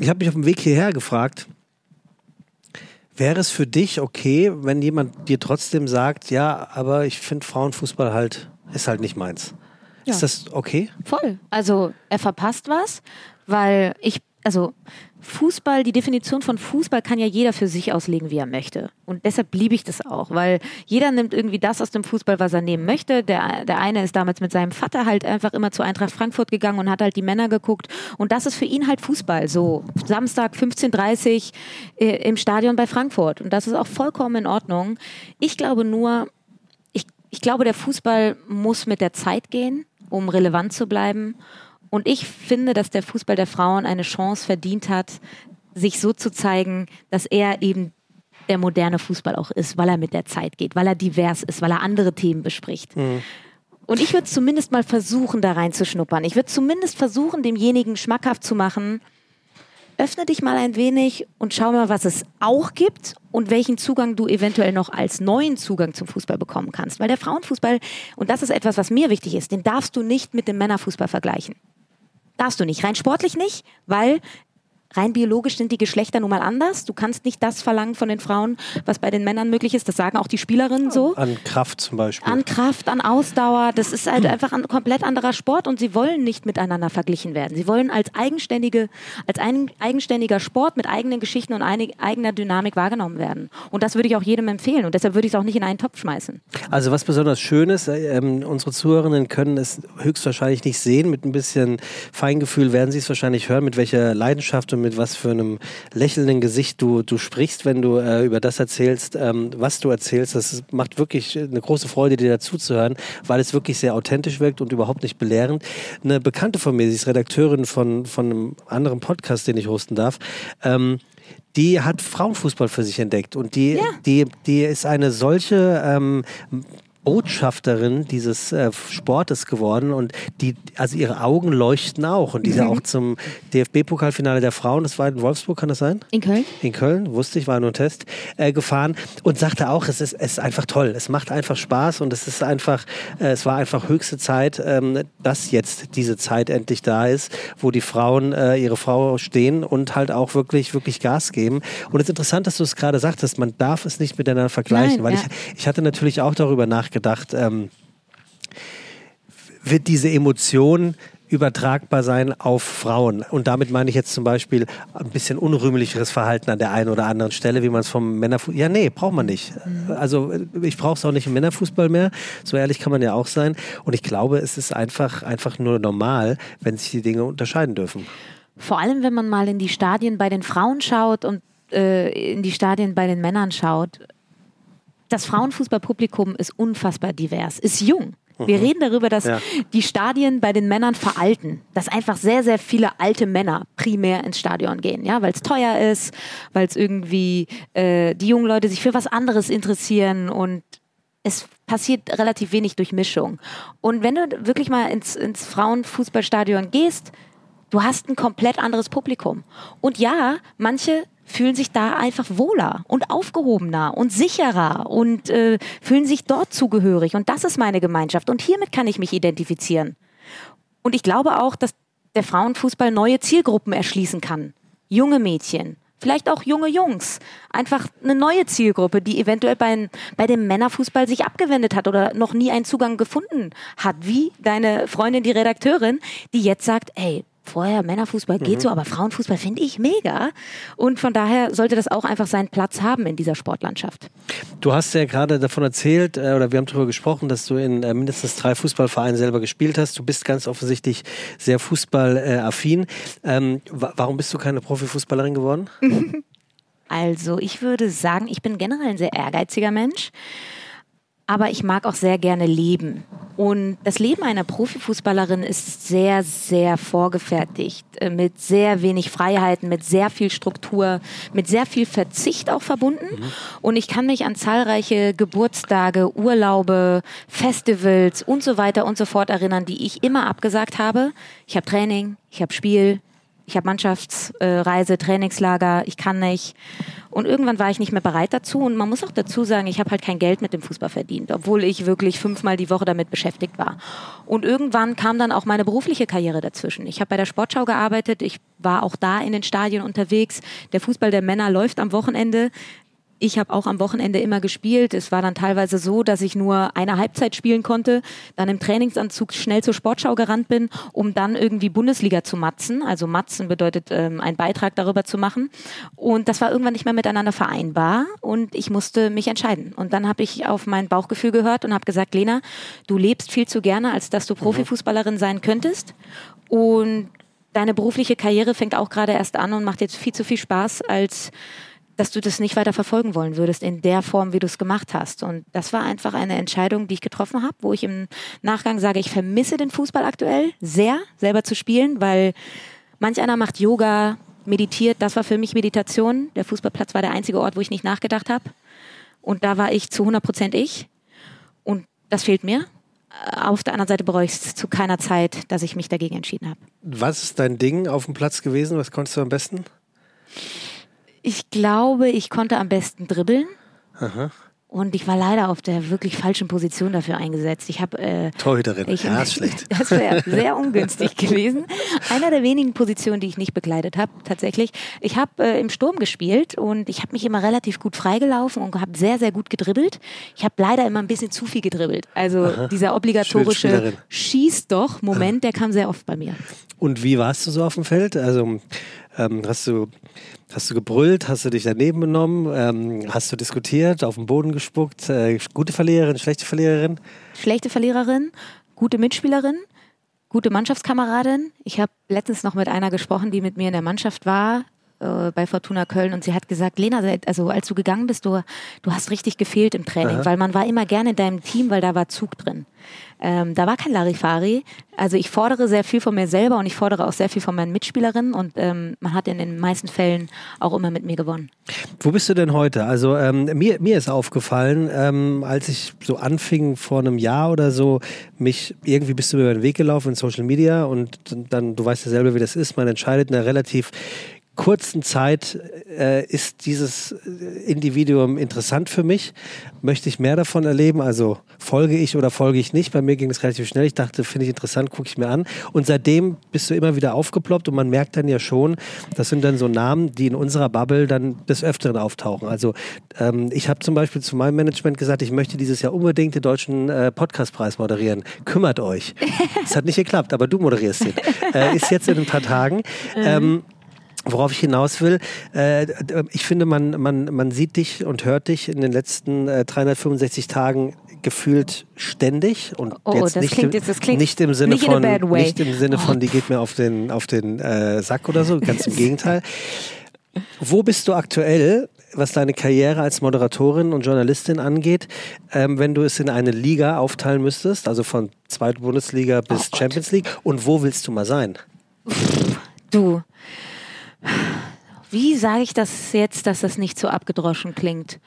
Ich habe mich auf dem Weg hierher gefragt, wäre es für dich okay, wenn jemand dir trotzdem sagt, ja, aber ich finde Frauenfußball halt, ist halt nicht meins. Ja. Ist das okay? Voll. Also er verpasst was, weil ich, also Fußball, die Definition von Fußball kann ja jeder für sich auslegen, wie er möchte. Und deshalb liebe ich das auch, weil jeder nimmt irgendwie das aus dem Fußball, was er nehmen möchte. Der, der eine ist damals mit seinem Vater halt einfach immer zu Eintracht Frankfurt gegangen und hat halt die Männer geguckt. Und das ist für ihn halt Fußball. So Samstag 15.30 Uhr äh, im Stadion bei Frankfurt. Und das ist auch vollkommen in Ordnung. Ich glaube nur, ich, ich glaube, der Fußball muss mit der Zeit gehen, um relevant zu bleiben. Und ich finde, dass der Fußball der Frauen eine Chance verdient hat, sich so zu zeigen, dass er eben der moderne Fußball auch ist, weil er mit der Zeit geht, weil er divers ist, weil er andere Themen bespricht. Mhm. Und ich würde zumindest mal versuchen, da reinzuschnuppern. Ich würde zumindest versuchen, demjenigen schmackhaft zu machen, öffne dich mal ein wenig und schau mal, was es auch gibt und welchen Zugang du eventuell noch als neuen Zugang zum Fußball bekommen kannst. Weil der Frauenfußball, und das ist etwas, was mir wichtig ist, den darfst du nicht mit dem Männerfußball vergleichen. Darfst du nicht. Rein sportlich nicht, weil rein biologisch sind die Geschlechter nun mal anders. Du kannst nicht das verlangen von den Frauen, was bei den Männern möglich ist. Das sagen auch die Spielerinnen so. An Kraft zum Beispiel. An Kraft, an Ausdauer. Das ist halt einfach ein komplett anderer Sport und sie wollen nicht miteinander verglichen werden. Sie wollen als eigenständige, als ein eigenständiger Sport mit eigenen Geschichten und eigener Dynamik wahrgenommen werden. Und das würde ich auch jedem empfehlen und deshalb würde ich es auch nicht in einen Topf schmeißen. Also was besonders schön ist, äh, ähm, unsere Zuhörerinnen können es höchstwahrscheinlich nicht sehen. Mit ein bisschen Feingefühl werden sie es wahrscheinlich hören, mit welcher Leidenschaft und mit was für einem lächelnden Gesicht du, du sprichst, wenn du äh, über das erzählst, ähm, was du erzählst. Das macht wirklich eine große Freude, dir dazuzuhören, weil es wirklich sehr authentisch wirkt und überhaupt nicht belehrend. Eine Bekannte von mir, sie ist Redakteurin von, von einem anderen Podcast, den ich hosten darf. Ähm, die hat Frauenfußball für sich entdeckt und die, ja. die, die ist eine solche ähm, Botschafterin dieses äh, Sportes geworden und die, also ihre Augen leuchten auch und die ist ja mhm. auch zum DFB-Pokalfinale der Frauen, das war in Wolfsburg, kann das sein? In Köln. In Köln, wusste ich, war nur ein Test, äh, gefahren und sagte auch, es ist, es ist einfach toll, es macht einfach Spaß und es ist einfach, äh, es war einfach höchste Zeit, ähm, dass jetzt diese Zeit endlich da ist, wo die Frauen äh, ihre Frau stehen und halt auch wirklich, wirklich Gas geben. Und es ist interessant, dass du es gerade sagtest, man darf es nicht miteinander vergleichen, Nein, weil ja. ich, ich hatte natürlich auch darüber nachgedacht, gedacht, ähm, wird diese Emotion übertragbar sein auf Frauen. Und damit meine ich jetzt zum Beispiel ein bisschen unrühmlicheres Verhalten an der einen oder anderen Stelle, wie man es vom Männerfußball. Ja, nee, braucht man nicht. Mhm. Also ich brauche es auch nicht im Männerfußball mehr. So ehrlich kann man ja auch sein. Und ich glaube, es ist einfach, einfach nur normal, wenn sich die Dinge unterscheiden dürfen. Vor allem, wenn man mal in die Stadien bei den Frauen schaut und äh, in die Stadien bei den Männern schaut das Frauenfußballpublikum ist unfassbar divers, ist jung. Wir mhm. reden darüber, dass ja. die Stadien bei den Männern veralten, dass einfach sehr, sehr viele alte Männer primär ins Stadion gehen, ja, weil es teuer ist, weil es irgendwie äh, die jungen Leute sich für was anderes interessieren und es passiert relativ wenig Durchmischung. Und wenn du wirklich mal ins, ins Frauenfußballstadion gehst, du hast ein komplett anderes Publikum. Und ja, manche fühlen sich da einfach wohler und aufgehobener und sicherer und äh, fühlen sich dort zugehörig. Und das ist meine Gemeinschaft. Und hiermit kann ich mich identifizieren. Und ich glaube auch, dass der Frauenfußball neue Zielgruppen erschließen kann. Junge Mädchen, vielleicht auch junge Jungs. Einfach eine neue Zielgruppe, die eventuell bei, bei dem Männerfußball sich abgewendet hat oder noch nie einen Zugang gefunden hat. Wie deine Freundin, die Redakteurin, die jetzt sagt, ey, vorher Männerfußball geht mhm. so, aber Frauenfußball finde ich mega. Und von daher sollte das auch einfach seinen Platz haben in dieser Sportlandschaft. Du hast ja gerade davon erzählt, äh, oder wir haben darüber gesprochen, dass du in äh, mindestens drei Fußballvereinen selber gespielt hast. Du bist ganz offensichtlich sehr fußballaffin. Ähm, warum bist du keine Profifußballerin geworden? Also ich würde sagen, ich bin generell ein sehr ehrgeiziger Mensch aber ich mag auch sehr gerne leben. Und das Leben einer Profifußballerin ist sehr, sehr vorgefertigt, äh, mit sehr wenig Freiheiten, mit sehr viel Struktur, mit sehr viel Verzicht auch verbunden. Mhm. Und ich kann mich an zahlreiche Geburtstage, Urlaube, Festivals und so weiter und so fort erinnern, die ich immer abgesagt habe. Ich habe Training, ich habe Spiel, ich habe Mannschaftsreise, Trainingslager, ich kann nicht. Und irgendwann war ich nicht mehr bereit dazu. Und man muss auch dazu sagen, ich habe halt kein Geld mit dem Fußball verdient, obwohl ich wirklich fünfmal die Woche damit beschäftigt war. Und irgendwann kam dann auch meine berufliche Karriere dazwischen. Ich habe bei der Sportschau gearbeitet, ich war auch da in den Stadien unterwegs. Der Fußball der Männer läuft am Wochenende ich habe auch am Wochenende immer gespielt. Es war dann teilweise so, dass ich nur eine Halbzeit spielen konnte, dann im Trainingsanzug schnell zur Sportschau gerannt bin, um dann irgendwie Bundesliga zu matzen. Also matzen bedeutet, ähm, einen Beitrag darüber zu machen. Und das war irgendwann nicht mehr miteinander vereinbar und ich musste mich entscheiden. Und dann habe ich auf mein Bauchgefühl gehört und habe gesagt, Lena, du lebst viel zu gerne, als dass du mhm. Profifußballerin sein könntest. Und deine berufliche Karriere fängt auch gerade erst an und macht jetzt viel zu viel Spaß, als dass du das nicht weiter verfolgen wollen würdest in der Form, wie du es gemacht hast. Und das war einfach eine Entscheidung, die ich getroffen habe, wo ich im Nachgang sage, ich vermisse den Fußball aktuell sehr, selber zu spielen, weil manch einer macht Yoga, meditiert. Das war für mich Meditation. Der Fußballplatz war der einzige Ort, wo ich nicht nachgedacht habe. Und da war ich zu 100 Prozent ich. Und das fehlt mir. Auf der anderen Seite bereue ich es zu keiner Zeit, dass ich mich dagegen entschieden habe. Was ist dein Ding auf dem Platz gewesen? Was konntest du am besten? Ich glaube, ich konnte am besten dribbeln. Aha. Und ich war leider auf der wirklich falschen Position dafür eingesetzt. Ich habe äh, Torhüterin. Ich, ja, ist schlecht. Das wäre sehr ungünstig gewesen. Einer der wenigen Positionen, die ich nicht begleitet habe, tatsächlich. Ich habe äh, im Sturm gespielt und ich habe mich immer relativ gut freigelaufen und habe sehr, sehr gut gedribbelt. Ich habe leider immer ein bisschen zu viel gedribbelt. Also Aha. dieser obligatorische Schieß doch Moment, der kam sehr oft bei mir. Und wie warst du so auf dem Feld? Also ähm, hast du Hast du gebrüllt? Hast du dich daneben benommen? Ähm, hast du diskutiert, auf den Boden gespuckt? Äh, gute Verliererin, schlechte Verliererin? Schlechte Verliererin, gute Mitspielerin, gute Mannschaftskameradin. Ich habe letztens noch mit einer gesprochen, die mit mir in der Mannschaft war äh, bei Fortuna Köln und sie hat gesagt, Lena, also als du gegangen bist, du, du hast richtig gefehlt im Training, Aha. weil man war immer gerne in deinem Team, weil da war Zug drin. Ähm, da war kein Larifari. Also ich fordere sehr viel von mir selber und ich fordere auch sehr viel von meinen Mitspielerinnen und ähm, man hat in den meisten Fällen auch immer mit mir gewonnen. Wo bist du denn heute? Also ähm, mir, mir ist aufgefallen, ähm, als ich so anfing vor einem Jahr oder so, mich irgendwie bist du über den Weg gelaufen in Social Media und dann, du weißt ja selber, wie das ist, man entscheidet eine relativ kurzen Zeit äh, ist dieses Individuum interessant für mich. Möchte ich mehr davon erleben? Also folge ich oder folge ich nicht? Bei mir ging es relativ schnell. Ich dachte, finde ich interessant, gucke ich mir an. Und seitdem bist du immer wieder aufgeploppt und man merkt dann ja schon, das sind dann so Namen, die in unserer Bubble dann des Öfteren auftauchen. Also ähm, ich habe zum Beispiel zu meinem Management gesagt, ich möchte dieses Jahr unbedingt den deutschen äh, Podcastpreis moderieren. Kümmert euch. Es hat nicht geklappt, aber du moderierst ihn. Äh, ist jetzt in ein paar Tagen. Ähm, Worauf ich hinaus will, äh, ich finde, man, man, man sieht dich und hört dich in den letzten äh, 365 Tagen gefühlt ständig und oh, jetzt, das nicht, klingt, im, klingt nicht im Sinne nicht von nicht im Sinne von oh. die geht mir auf den auf den äh, Sack oder so, ganz im Gegenteil. Wo bist du aktuell, was deine Karriere als Moderatorin und Journalistin angeht, ähm, wenn du es in eine Liga aufteilen müsstest, also von zweite Bundesliga bis oh Champions League und wo willst du mal sein? Du, wie sage ich das jetzt, dass das nicht so abgedroschen klingt?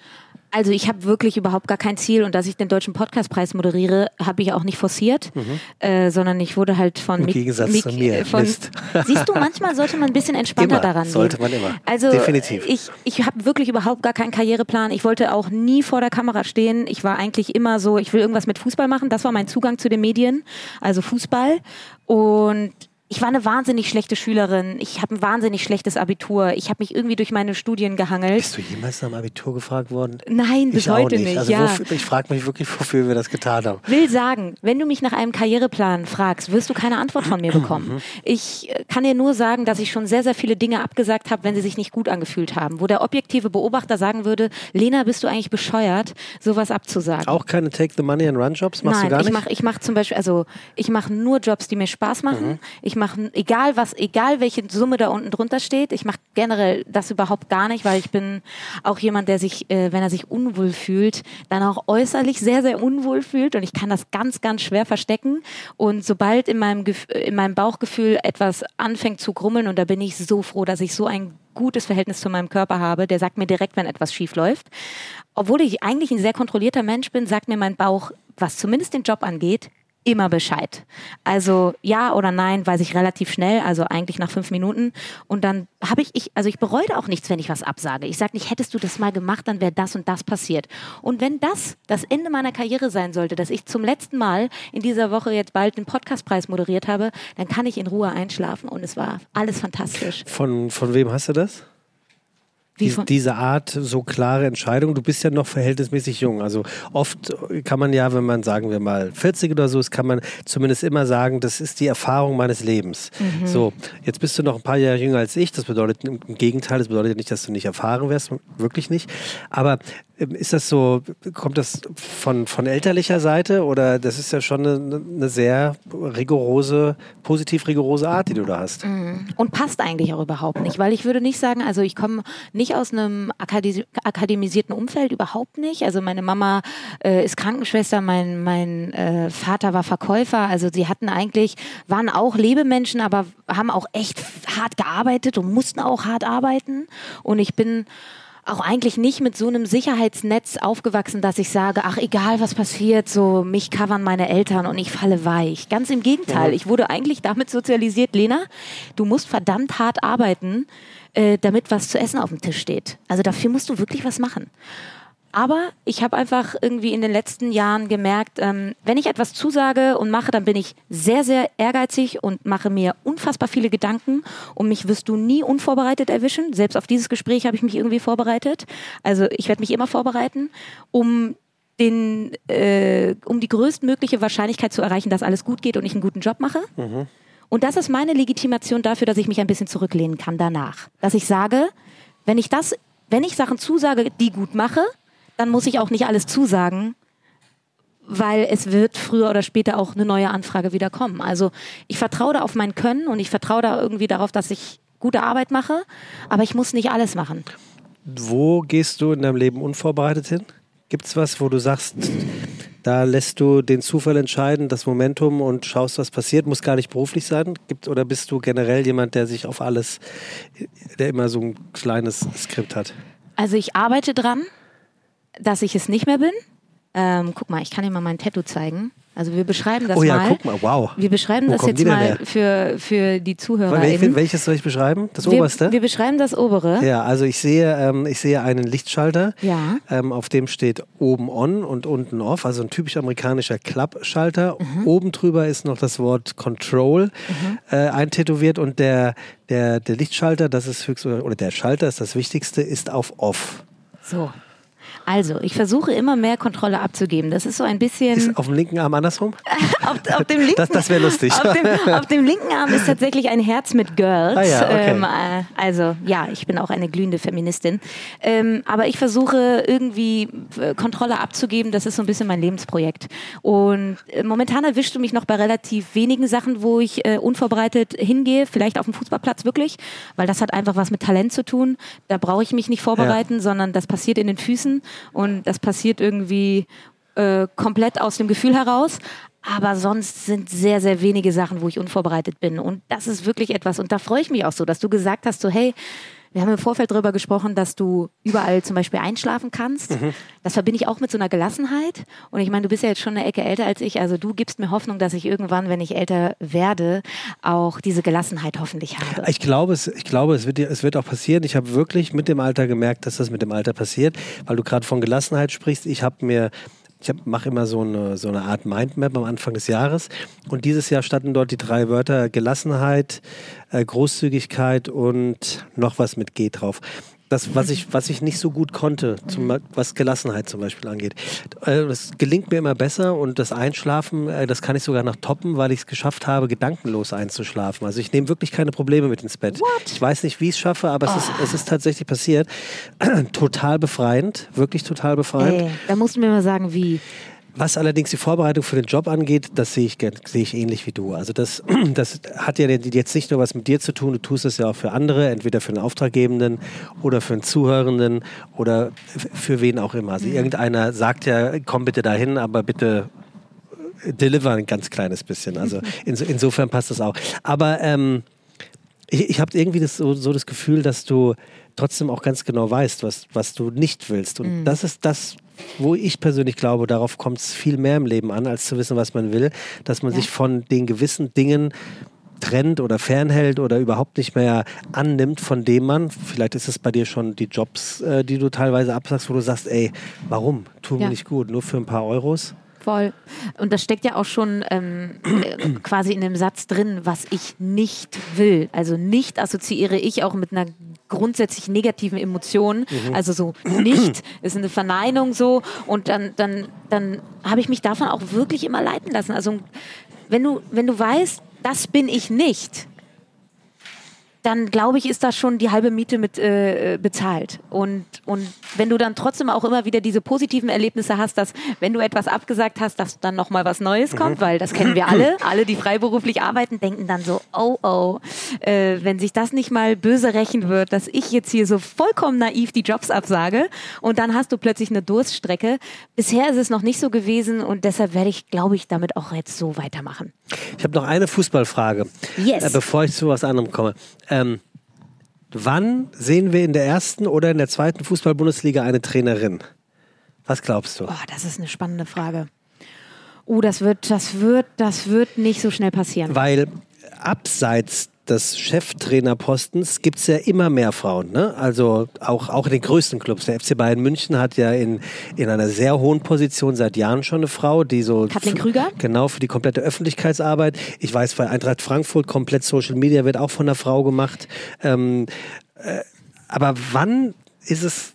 Also ich habe wirklich überhaupt gar kein Ziel und dass ich den deutschen Podcastpreis moderiere, habe ich auch nicht forciert, mhm. äh, sondern ich wurde halt von Im Gegensatz Mik zu mir. Von, siehst du, manchmal sollte man ein bisschen entspannter immer, daran gehen. Sollte man immer. Also definitiv. Ich, ich habe wirklich überhaupt gar keinen Karriereplan. Ich wollte auch nie vor der Kamera stehen. Ich war eigentlich immer so, ich will irgendwas mit Fußball machen. Das war mein Zugang zu den Medien, also Fußball und ich war eine wahnsinnig schlechte Schülerin. Ich habe ein wahnsinnig schlechtes Abitur. Ich habe mich irgendwie durch meine Studien gehangelt. Bist du jemals nach dem Abitur gefragt worden? Nein, bis ich heute nicht. nicht. Also ja. wofür, ich frage mich wirklich, wofür wir das getan haben. Will sagen, wenn du mich nach einem Karriereplan fragst, wirst du keine Antwort von mir bekommen. Mhm. Ich äh, kann dir nur sagen, dass ich schon sehr, sehr viele Dinge abgesagt habe, wenn sie sich nicht gut angefühlt haben. Wo der objektive Beobachter sagen würde, Lena, bist du eigentlich bescheuert, sowas abzusagen? Auch keine Take the Money and Run Jobs machst Nein, du gar ich nicht? mache ich mach zum Beispiel, also ich mache nur Jobs, die mir Spaß machen. Mhm. Ich mache, egal was, egal welche Summe da unten drunter steht, ich mache generell das überhaupt gar nicht, weil ich bin auch jemand, der sich, äh, wenn er sich unwohl fühlt, dann auch äußerlich sehr, sehr unwohl fühlt und ich kann das ganz, ganz schwer verstecken. Und sobald in meinem, Gef- in meinem Bauchgefühl etwas anfängt zu grummeln und da bin ich so froh, dass ich so ein gutes Verhältnis zu meinem Körper habe, der sagt mir direkt, wenn etwas schief läuft. Obwohl ich eigentlich ein sehr kontrollierter Mensch bin, sagt mir mein Bauch, was zumindest den Job angeht, immer Bescheid. Also ja oder nein weiß ich relativ schnell, also eigentlich nach fünf Minuten. Und dann habe ich, ich, also ich bereue auch nichts, wenn ich was absage. Ich sage nicht, hättest du das mal gemacht, dann wäre das und das passiert. Und wenn das das Ende meiner Karriere sein sollte, dass ich zum letzten Mal in dieser Woche jetzt bald den Podcastpreis moderiert habe, dann kann ich in Ruhe einschlafen und es war alles fantastisch. Von, von wem hast du das? Von, diese Art, so klare Entscheidung. Du bist ja noch verhältnismäßig jung. Also oft kann man ja, wenn man, sagen wir mal, 40 oder so ist, kann man zumindest immer sagen, das ist die Erfahrung meines Lebens. Mhm. So, jetzt bist du noch ein paar Jahre jünger als ich. Das bedeutet im Gegenteil, das bedeutet nicht, dass du nicht erfahren wärst, wirklich nicht. Aber ähm, ist das so, kommt das von, von elterlicher Seite oder das ist ja schon eine, eine sehr rigorose, positiv rigorose Art, die du da hast? Und passt eigentlich auch überhaupt nicht, weil ich würde nicht sagen, also ich komme nicht aus einem akademi akademisierten Umfeld, überhaupt nicht. Also meine Mama äh, ist Krankenschwester, mein, mein äh, Vater war Verkäufer, also sie hatten eigentlich, waren auch Lebemenschen, aber haben auch echt hart gearbeitet und mussten auch hart arbeiten. Und ich bin auch eigentlich nicht mit so einem Sicherheitsnetz aufgewachsen, dass ich sage, ach egal was passiert, so mich covern meine Eltern und ich falle weich. Ganz im Gegenteil, ich wurde eigentlich damit sozialisiert, Lena, du musst verdammt hart arbeiten, äh, damit was zu essen auf dem Tisch steht. Also dafür musst du wirklich was machen. Aber ich habe einfach irgendwie in den letzten Jahren gemerkt, ähm, wenn ich etwas zusage und mache, dann bin ich sehr, sehr ehrgeizig und mache mir unfassbar viele Gedanken. Und mich wirst du nie unvorbereitet erwischen. Selbst auf dieses Gespräch habe ich mich irgendwie vorbereitet. Also ich werde mich immer vorbereiten, um den, äh, um die größtmögliche Wahrscheinlichkeit zu erreichen, dass alles gut geht und ich einen guten Job mache. Und das ist meine Legitimation dafür, dass ich mich ein bisschen zurücklehnen kann danach. Dass ich sage, wenn ich das, wenn ich Sachen zusage, die gut mache, dann muss ich auch nicht alles zusagen, weil es wird früher oder später auch eine neue Anfrage wieder kommen. Also ich vertraue da auf mein Können und ich vertraue da irgendwie darauf, dass ich gute Arbeit mache, aber ich muss nicht alles machen. Wo gehst du in deinem Leben unvorbereitet hin? Gibt es was, wo du sagst, da lässt du den Zufall entscheiden, das Momentum und schaust, was passiert? Muss gar nicht beruflich sein? Gibt, oder bist du generell jemand, der sich auf alles, der immer so ein kleines Skript hat? Also ich arbeite dran, dass ich es nicht mehr bin. Ähm, guck mal, ich kann dir mal mein Tattoo zeigen. Also wir beschreiben das oh ja, mal. guck mal, wow. Wir beschreiben Wo das jetzt mal für, für die Zuhörer. Wel welches soll ich beschreiben? Das wir, oberste? wir beschreiben das obere. ja, also ich sehe, ähm, ich sehe einen Lichtschalter, Ja. ähm, auf dem steht oben on und unten off, also ein typisch amerikanischer Klappschalter. Mhm. Oben drüber ist noch das Wort Control äh, eintätowiert und der, der, der Lichtschalter, das ist höchst, oder der Schalter ist das Wichtigste, ist auf off. So. Also, ich versuche immer mehr Kontrolle abzugeben. Das ist so ein bisschen. Ist auf dem linken Arm andersrum? auf, auf dem linken, Das- das wär lustig. Auf dem, auf dem linken Arm ist tatsächlich ein Herz mit Girls. Ah ja, okay. ähm, äh, also, ja, ich bin auch eine glühende Feministin. Ähm, aber ich versuche irgendwie äh, Kontrolle abzugeben. Das ist so ein bisschen mein Lebensprojekt. Und äh, momentan erwischst du mich noch bei relativ wenigen Sachen, wo ich äh, unvorbereitet hingehe. Vielleicht auf dem Fußballplatz wirklich, weil das hat einfach was mit Talent zu tun. Da brauche ich mich nicht vorbereiten, sondern das passiert in den Füßen und das passiert irgendwie äh, komplett aus dem Gefühl heraus. Aber sonst sind sehr, sehr wenige Sachen, wo ich unvorbereitet bin. Und das ist wirklich etwas. Und da freue ich mich auch so, dass du gesagt hast, so, hey, wir haben im Vorfeld darüber gesprochen, dass du überall zum Beispiel einschlafen kannst. Das verbinde ich auch mit so einer Gelassenheit. Und ich meine, du bist ja jetzt schon eine Ecke älter als ich. Also du gibst mir Hoffnung, dass ich irgendwann, wenn ich älter werde, auch diese Gelassenheit hoffentlich habe. Ich glaube, es, ich glaube es, wird, es wird auch passieren. Ich habe wirklich mit dem Alter gemerkt, dass das mit dem Alter passiert, weil du gerade von Gelassenheit sprichst. Ich habe mir ich mache immer so eine, so eine Art Mindmap am Anfang des Jahres. Und dieses Jahr standen dort die drei Wörter Gelassenheit, äh, Großzügigkeit und noch was mit G drauf das, was ich, was ich nicht so gut konnte, zum, was Gelassenheit zum Beispiel angeht. Äh, das gelingt mir immer besser und das Einschlafen, äh, das kann ich sogar noch toppen, weil ich es geschafft habe, gedankenlos einzuschlafen. Also ich nehme wirklich keine Probleme mit ins Bett. What? Ich weiß nicht, wie ich es schaffe, aber oh. es, ist, es ist tatsächlich passiert. total befreiend, wirklich total befreiend. Ey, da musst du mir mal sagen, wie. Was allerdings die Vorbereitung für den Job angeht, das sehe ich, sehe ich ähnlich wie du. Also das, das hat ja jetzt nicht nur was mit dir zu tun, du tust es ja auch für andere, entweder für einen Auftraggebenden oder für einen Zuhörenden oder für wen auch immer. Also mhm. irgendeiner sagt ja, komm bitte dahin, aber bitte deliver ein ganz kleines bisschen. Also ins, insofern passt das auch. Aber ähm, ich, ich habe irgendwie das, so, so, das Gefühl, dass du trotzdem auch ganz genau weißt, was, was du nicht willst. Und mhm. das ist das, wo ich persönlich glaube, darauf kommt es viel mehr im Leben an, als zu wissen, was man will, dass man ja. sich von den gewissen Dingen trennt oder fernhält oder überhaupt nicht mehr annimmt, von dem man, vielleicht ist es bei dir schon die Jobs, äh, die du teilweise absagst, wo du sagst, ey, warum? Tun ja. mir nicht gut, nur für ein paar Euros? Voll. Und das steckt ja auch schon ähm, äh, quasi in dem Satz drin, was ich nicht will. Also nicht assoziiere ich auch mit einer grundsätzlich negativen Emotion. Mhm. Also so nicht ist eine Verneinung so. Und dann, dann, dann habe ich mich davon auch wirklich immer leiten lassen. Also wenn du, wenn du weißt, das bin ich nicht, dann glaube ich, ist das schon die halbe Miete mit äh, bezahlt. Und, und wenn du dann trotzdem auch immer wieder diese positiven Erlebnisse hast, dass wenn du etwas abgesagt hast, dass dann nochmal was Neues kommt, mhm. weil das kennen wir alle, alle, die freiberuflich arbeiten, denken dann so, oh oh, äh, wenn sich das nicht mal böse rächen wird, dass ich jetzt hier so vollkommen naiv die Jobs absage und dann hast du plötzlich eine Durststrecke. Bisher ist es noch nicht so gewesen und deshalb werde ich, glaube ich, damit auch jetzt so weitermachen. Ich habe noch eine Fußballfrage, yes. äh, bevor ich zu was anderem komme. Ähm, wann sehen wir in der ersten oder in der zweiten Fußball-Bundesliga eine Trainerin? Was glaubst du? Oh, das ist eine spannende Frage. Oh, das wird, das wird, das wird nicht so schnell passieren. Weil abseits des Cheftrainerpostens gibt es ja immer mehr Frauen. Ne? Also auch, auch in den größten Clubs. Der FC Bayern München hat ja in, in einer sehr hohen Position seit Jahren schon eine Frau, die so. Kathleen Krüger? Genau, für die komplette Öffentlichkeitsarbeit. Ich weiß, bei Eintracht Frankfurt komplett Social Media wird auch von einer Frau gemacht. Ähm, äh, aber wann ist es,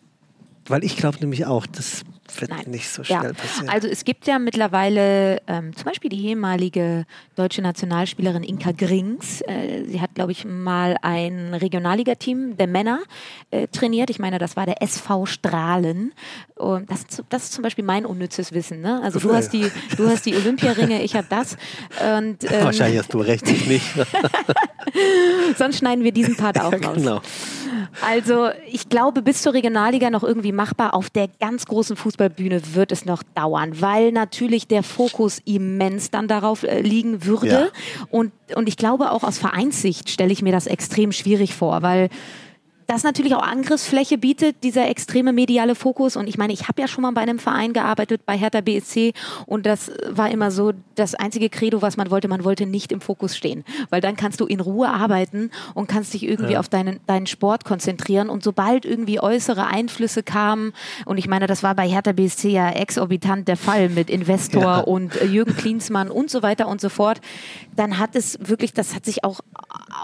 weil ich glaube nämlich auch, das wird Nein. nicht so schnell ja. passieren. Also es gibt ja mittlerweile ähm, zum Beispiel die ehemalige deutsche Nationalspielerin Inka Grings. Äh, sie hat, glaube ich, mal ein Regionalligateam der Männer äh, trainiert. Ich meine, das war der SV Strahlen. Und das, das ist zum Beispiel mein unnützes Wissen. Ne? Also du hast die, du hast die Olympiaringe, ich habe das. Und, ähm, Wahrscheinlich hast du recht, ich nicht. Sonst schneiden wir diesen Part auch raus. Genau. Also ich glaube, bis zur Regionalliga noch irgendwie machbar. Auf der ganz großen Fußballbühne wird es noch dauern, weil natürlich der Fokus immens dann darauf äh, liegen würde. Ja. Und, und ich glaube, auch aus Vereinssicht stelle ich mir das extrem schwierig vor, weil das natürlich auch Angriffsfläche bietet, dieser extreme mediale Fokus. Und ich meine, ich habe ja schon mal bei einem Verein gearbeitet, bei Hertha BSC. Und das war immer so das einzige Credo, was man wollte. Man wollte nicht im Fokus stehen. Weil dann kannst du in Ruhe arbeiten und kannst dich irgendwie ja. auf deinen, deinen Sport konzentrieren. Und sobald irgendwie äußere Einflüsse kamen, und ich meine, das war bei Hertha BSC ja exorbitant der Fall mit Investor ja. und äh, Jürgen Klinsmann und so weiter und so fort, dann hat es wirklich, das hat sich auch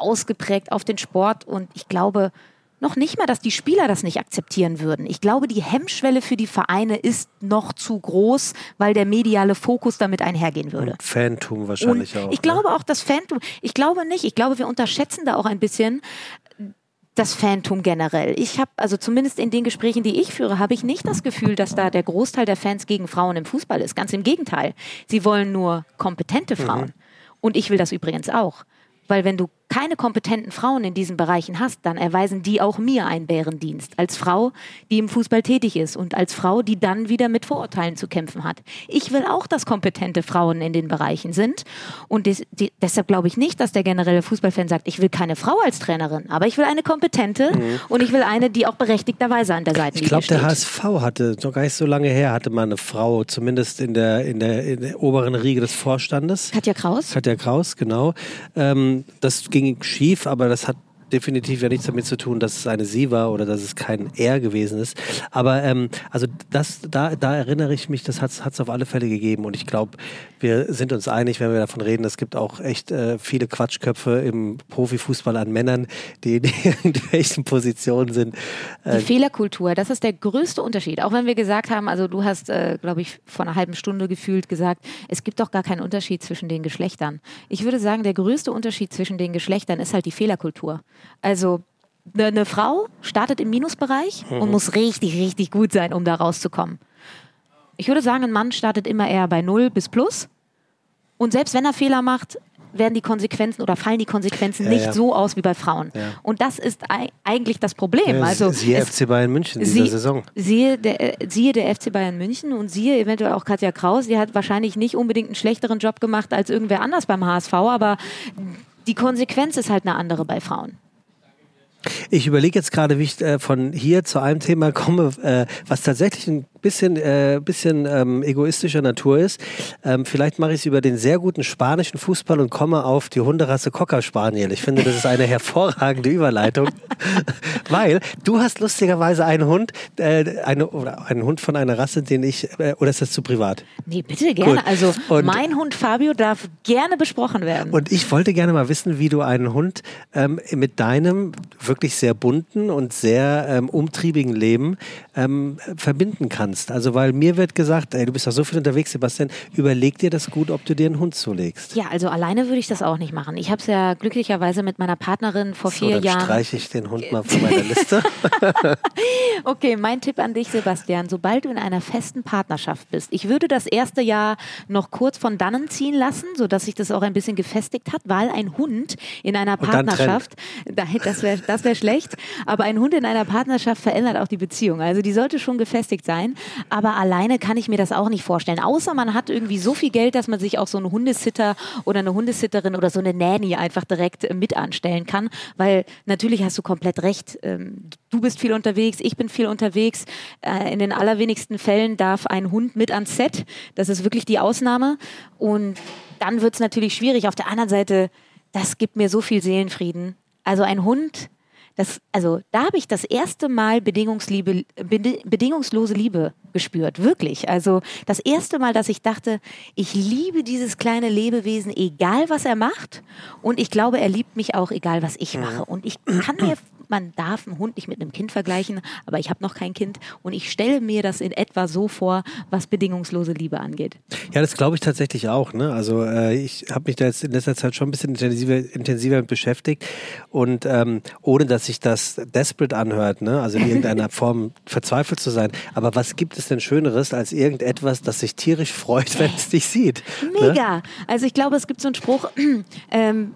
ausgeprägt auf den Sport. Und ich glaube, noch nicht mal, dass die Spieler das nicht akzeptieren würden. Ich glaube, die Hemmschwelle für die Vereine ist noch zu groß, weil der mediale Fokus damit einhergehen würde. Und Fantum wahrscheinlich Und auch. Ich ne? glaube auch das Fantum. Ich glaube nicht. Ich glaube, wir unterschätzen da auch ein bisschen das Fantum generell. Ich habe, also zumindest in den Gesprächen, die ich führe, habe ich nicht das Gefühl, dass da der Großteil der Fans gegen Frauen im Fußball ist. Ganz im Gegenteil. Sie wollen nur kompetente Frauen. Mhm. Und ich will das übrigens auch. Weil wenn du keine kompetenten Frauen in diesen Bereichen hast, dann erweisen die auch mir einen Bärendienst. Als Frau, die im Fußball tätig ist und als Frau, die dann wieder mit Vorurteilen zu kämpfen hat. Ich will auch, dass kompetente Frauen in den Bereichen sind. Und des, die, deshalb glaube ich nicht, dass der generelle Fußballfan sagt, ich will keine Frau als Trainerin, aber ich will eine kompetente mhm. und ich will eine, die auch berechtigterweise an der Seite steht. Ich glaube, der HSV hatte, noch gar nicht so lange her, hatte mal eine Frau, zumindest in der, in der, in der oberen Riege des Vorstandes. Katja Kraus. Katja Kraus, genau. Ähm, das ging schief, aber das hat definitiv ja nichts damit zu tun, dass es eine sie war oder dass es kein er gewesen ist. Aber ähm, also das, da, da erinnere ich mich, das hat es auf alle Fälle gegeben. Und ich glaube, wir sind uns einig, wenn wir davon reden, es gibt auch echt äh, viele Quatschköpfe im Profifußball an Männern, die in irgendwelchen Positionen sind. Äh, die Fehlerkultur, das ist der größte Unterschied. Auch wenn wir gesagt haben, also du hast, äh, glaube ich, vor einer halben Stunde gefühlt gesagt, es gibt doch gar keinen Unterschied zwischen den Geschlechtern. Ich würde sagen, der größte Unterschied zwischen den Geschlechtern ist halt die Fehlerkultur. Also eine, eine Frau startet im Minusbereich mhm. und muss richtig, richtig gut sein, um da rauszukommen. Ich würde sagen, ein Mann startet immer eher bei 0 bis Plus. Und selbst wenn er Fehler macht, werden die Konsequenzen oder fallen die Konsequenzen ja, nicht ja. so aus wie bei Frauen. Ja. Und das ist eigentlich das Problem. also siehe es, FC Bayern München in dieser Saison. Siehe der, äh, siehe der FC Bayern München und siehe eventuell auch Katja Kraus, die hat wahrscheinlich nicht unbedingt einen schlechteren Job gemacht als irgendwer anders beim HSV, aber die Konsequenz ist halt eine andere bei Frauen. Ich überlege jetzt gerade, wie ich äh, von hier zu einem Thema komme, äh, was tatsächlich ein bisschen, äh, bisschen ähm, egoistischer Natur ist. Ähm, vielleicht mache ich es über den sehr guten spanischen Fußball und komme auf die Hunderasse Cocker Spaniel. Ich finde, das ist eine hervorragende Überleitung, weil du hast lustigerweise einen Hund, äh, eine, oder einen Hund von einer Rasse, den ich, äh, oder ist das zu privat? Nee, bitte gerne. Gut. Also und, mein Hund Fabio darf gerne besprochen werden. Und ich wollte gerne mal wissen, wie du einen Hund ähm, mit deinem wirklich sehr bunten und sehr ähm, umtriebigen Leben ähm, verbinden kannst kannst. Also weil mir wird gesagt, ey, du bist doch so viel unterwegs, Sebastian, überleg dir das gut, ob du dir einen Hund zulegst. Ja, also alleine würde ich das auch nicht machen. Ich habe es ja glücklicherweise mit meiner Partnerin vor so, vier dann Jahren. streiche ich den Hund mal von meiner Liste. okay, mein Tipp an dich, Sebastian, sobald du in einer festen Partnerschaft bist, ich würde das erste Jahr noch kurz von dannen ziehen lassen, sodass sich das auch ein bisschen gefestigt hat, weil ein Hund in einer Partnerschaft, das wäre das wär schlecht, aber ein Hund in einer Partnerschaft verändert auch die Beziehung. Also die sollte schon gefestigt sein. Aber alleine kann ich mir das auch nicht vorstellen. Außer man hat irgendwie so viel Geld, dass man sich auch so einen Hundesitter oder eine Hundesitterin oder so eine Nanny einfach direkt äh, mit anstellen kann. Weil natürlich hast du komplett recht. Ähm, du bist viel unterwegs, ich bin viel unterwegs. Äh, in den allerwenigsten Fällen darf ein Hund mit ans Set. Das ist wirklich die Ausnahme. Und dann wird es natürlich schwierig. Auf der anderen Seite, das gibt mir so viel Seelenfrieden. Also ein Hund das, also da habe ich das erste Mal Bedingungsliebe, bedingungslose Liebe gespürt, wirklich. Also das erste Mal, dass ich dachte, ich liebe dieses kleine Lebewesen, egal was er macht. Und ich glaube, er liebt mich auch, egal was ich mache. Und ich kann mir man darf einen Hund nicht mit einem Kind vergleichen, aber ich habe noch kein Kind und ich stelle mir das in etwa so vor, was bedingungslose Liebe angeht. Ja, das glaube ich tatsächlich auch. Ne? Also äh, ich habe mich da jetzt in letzter Zeit schon ein bisschen intensiver, intensiver mit beschäftigt und ähm, ohne, dass sich das desperate anhört, ne? also in irgendeiner Form verzweifelt zu sein. Aber was gibt es denn Schöneres als irgendetwas, das sich tierisch freut, wenn es dich sieht? Ne? Mega. Ne? Also ich glaube, es gibt so einen Spruch, ähm,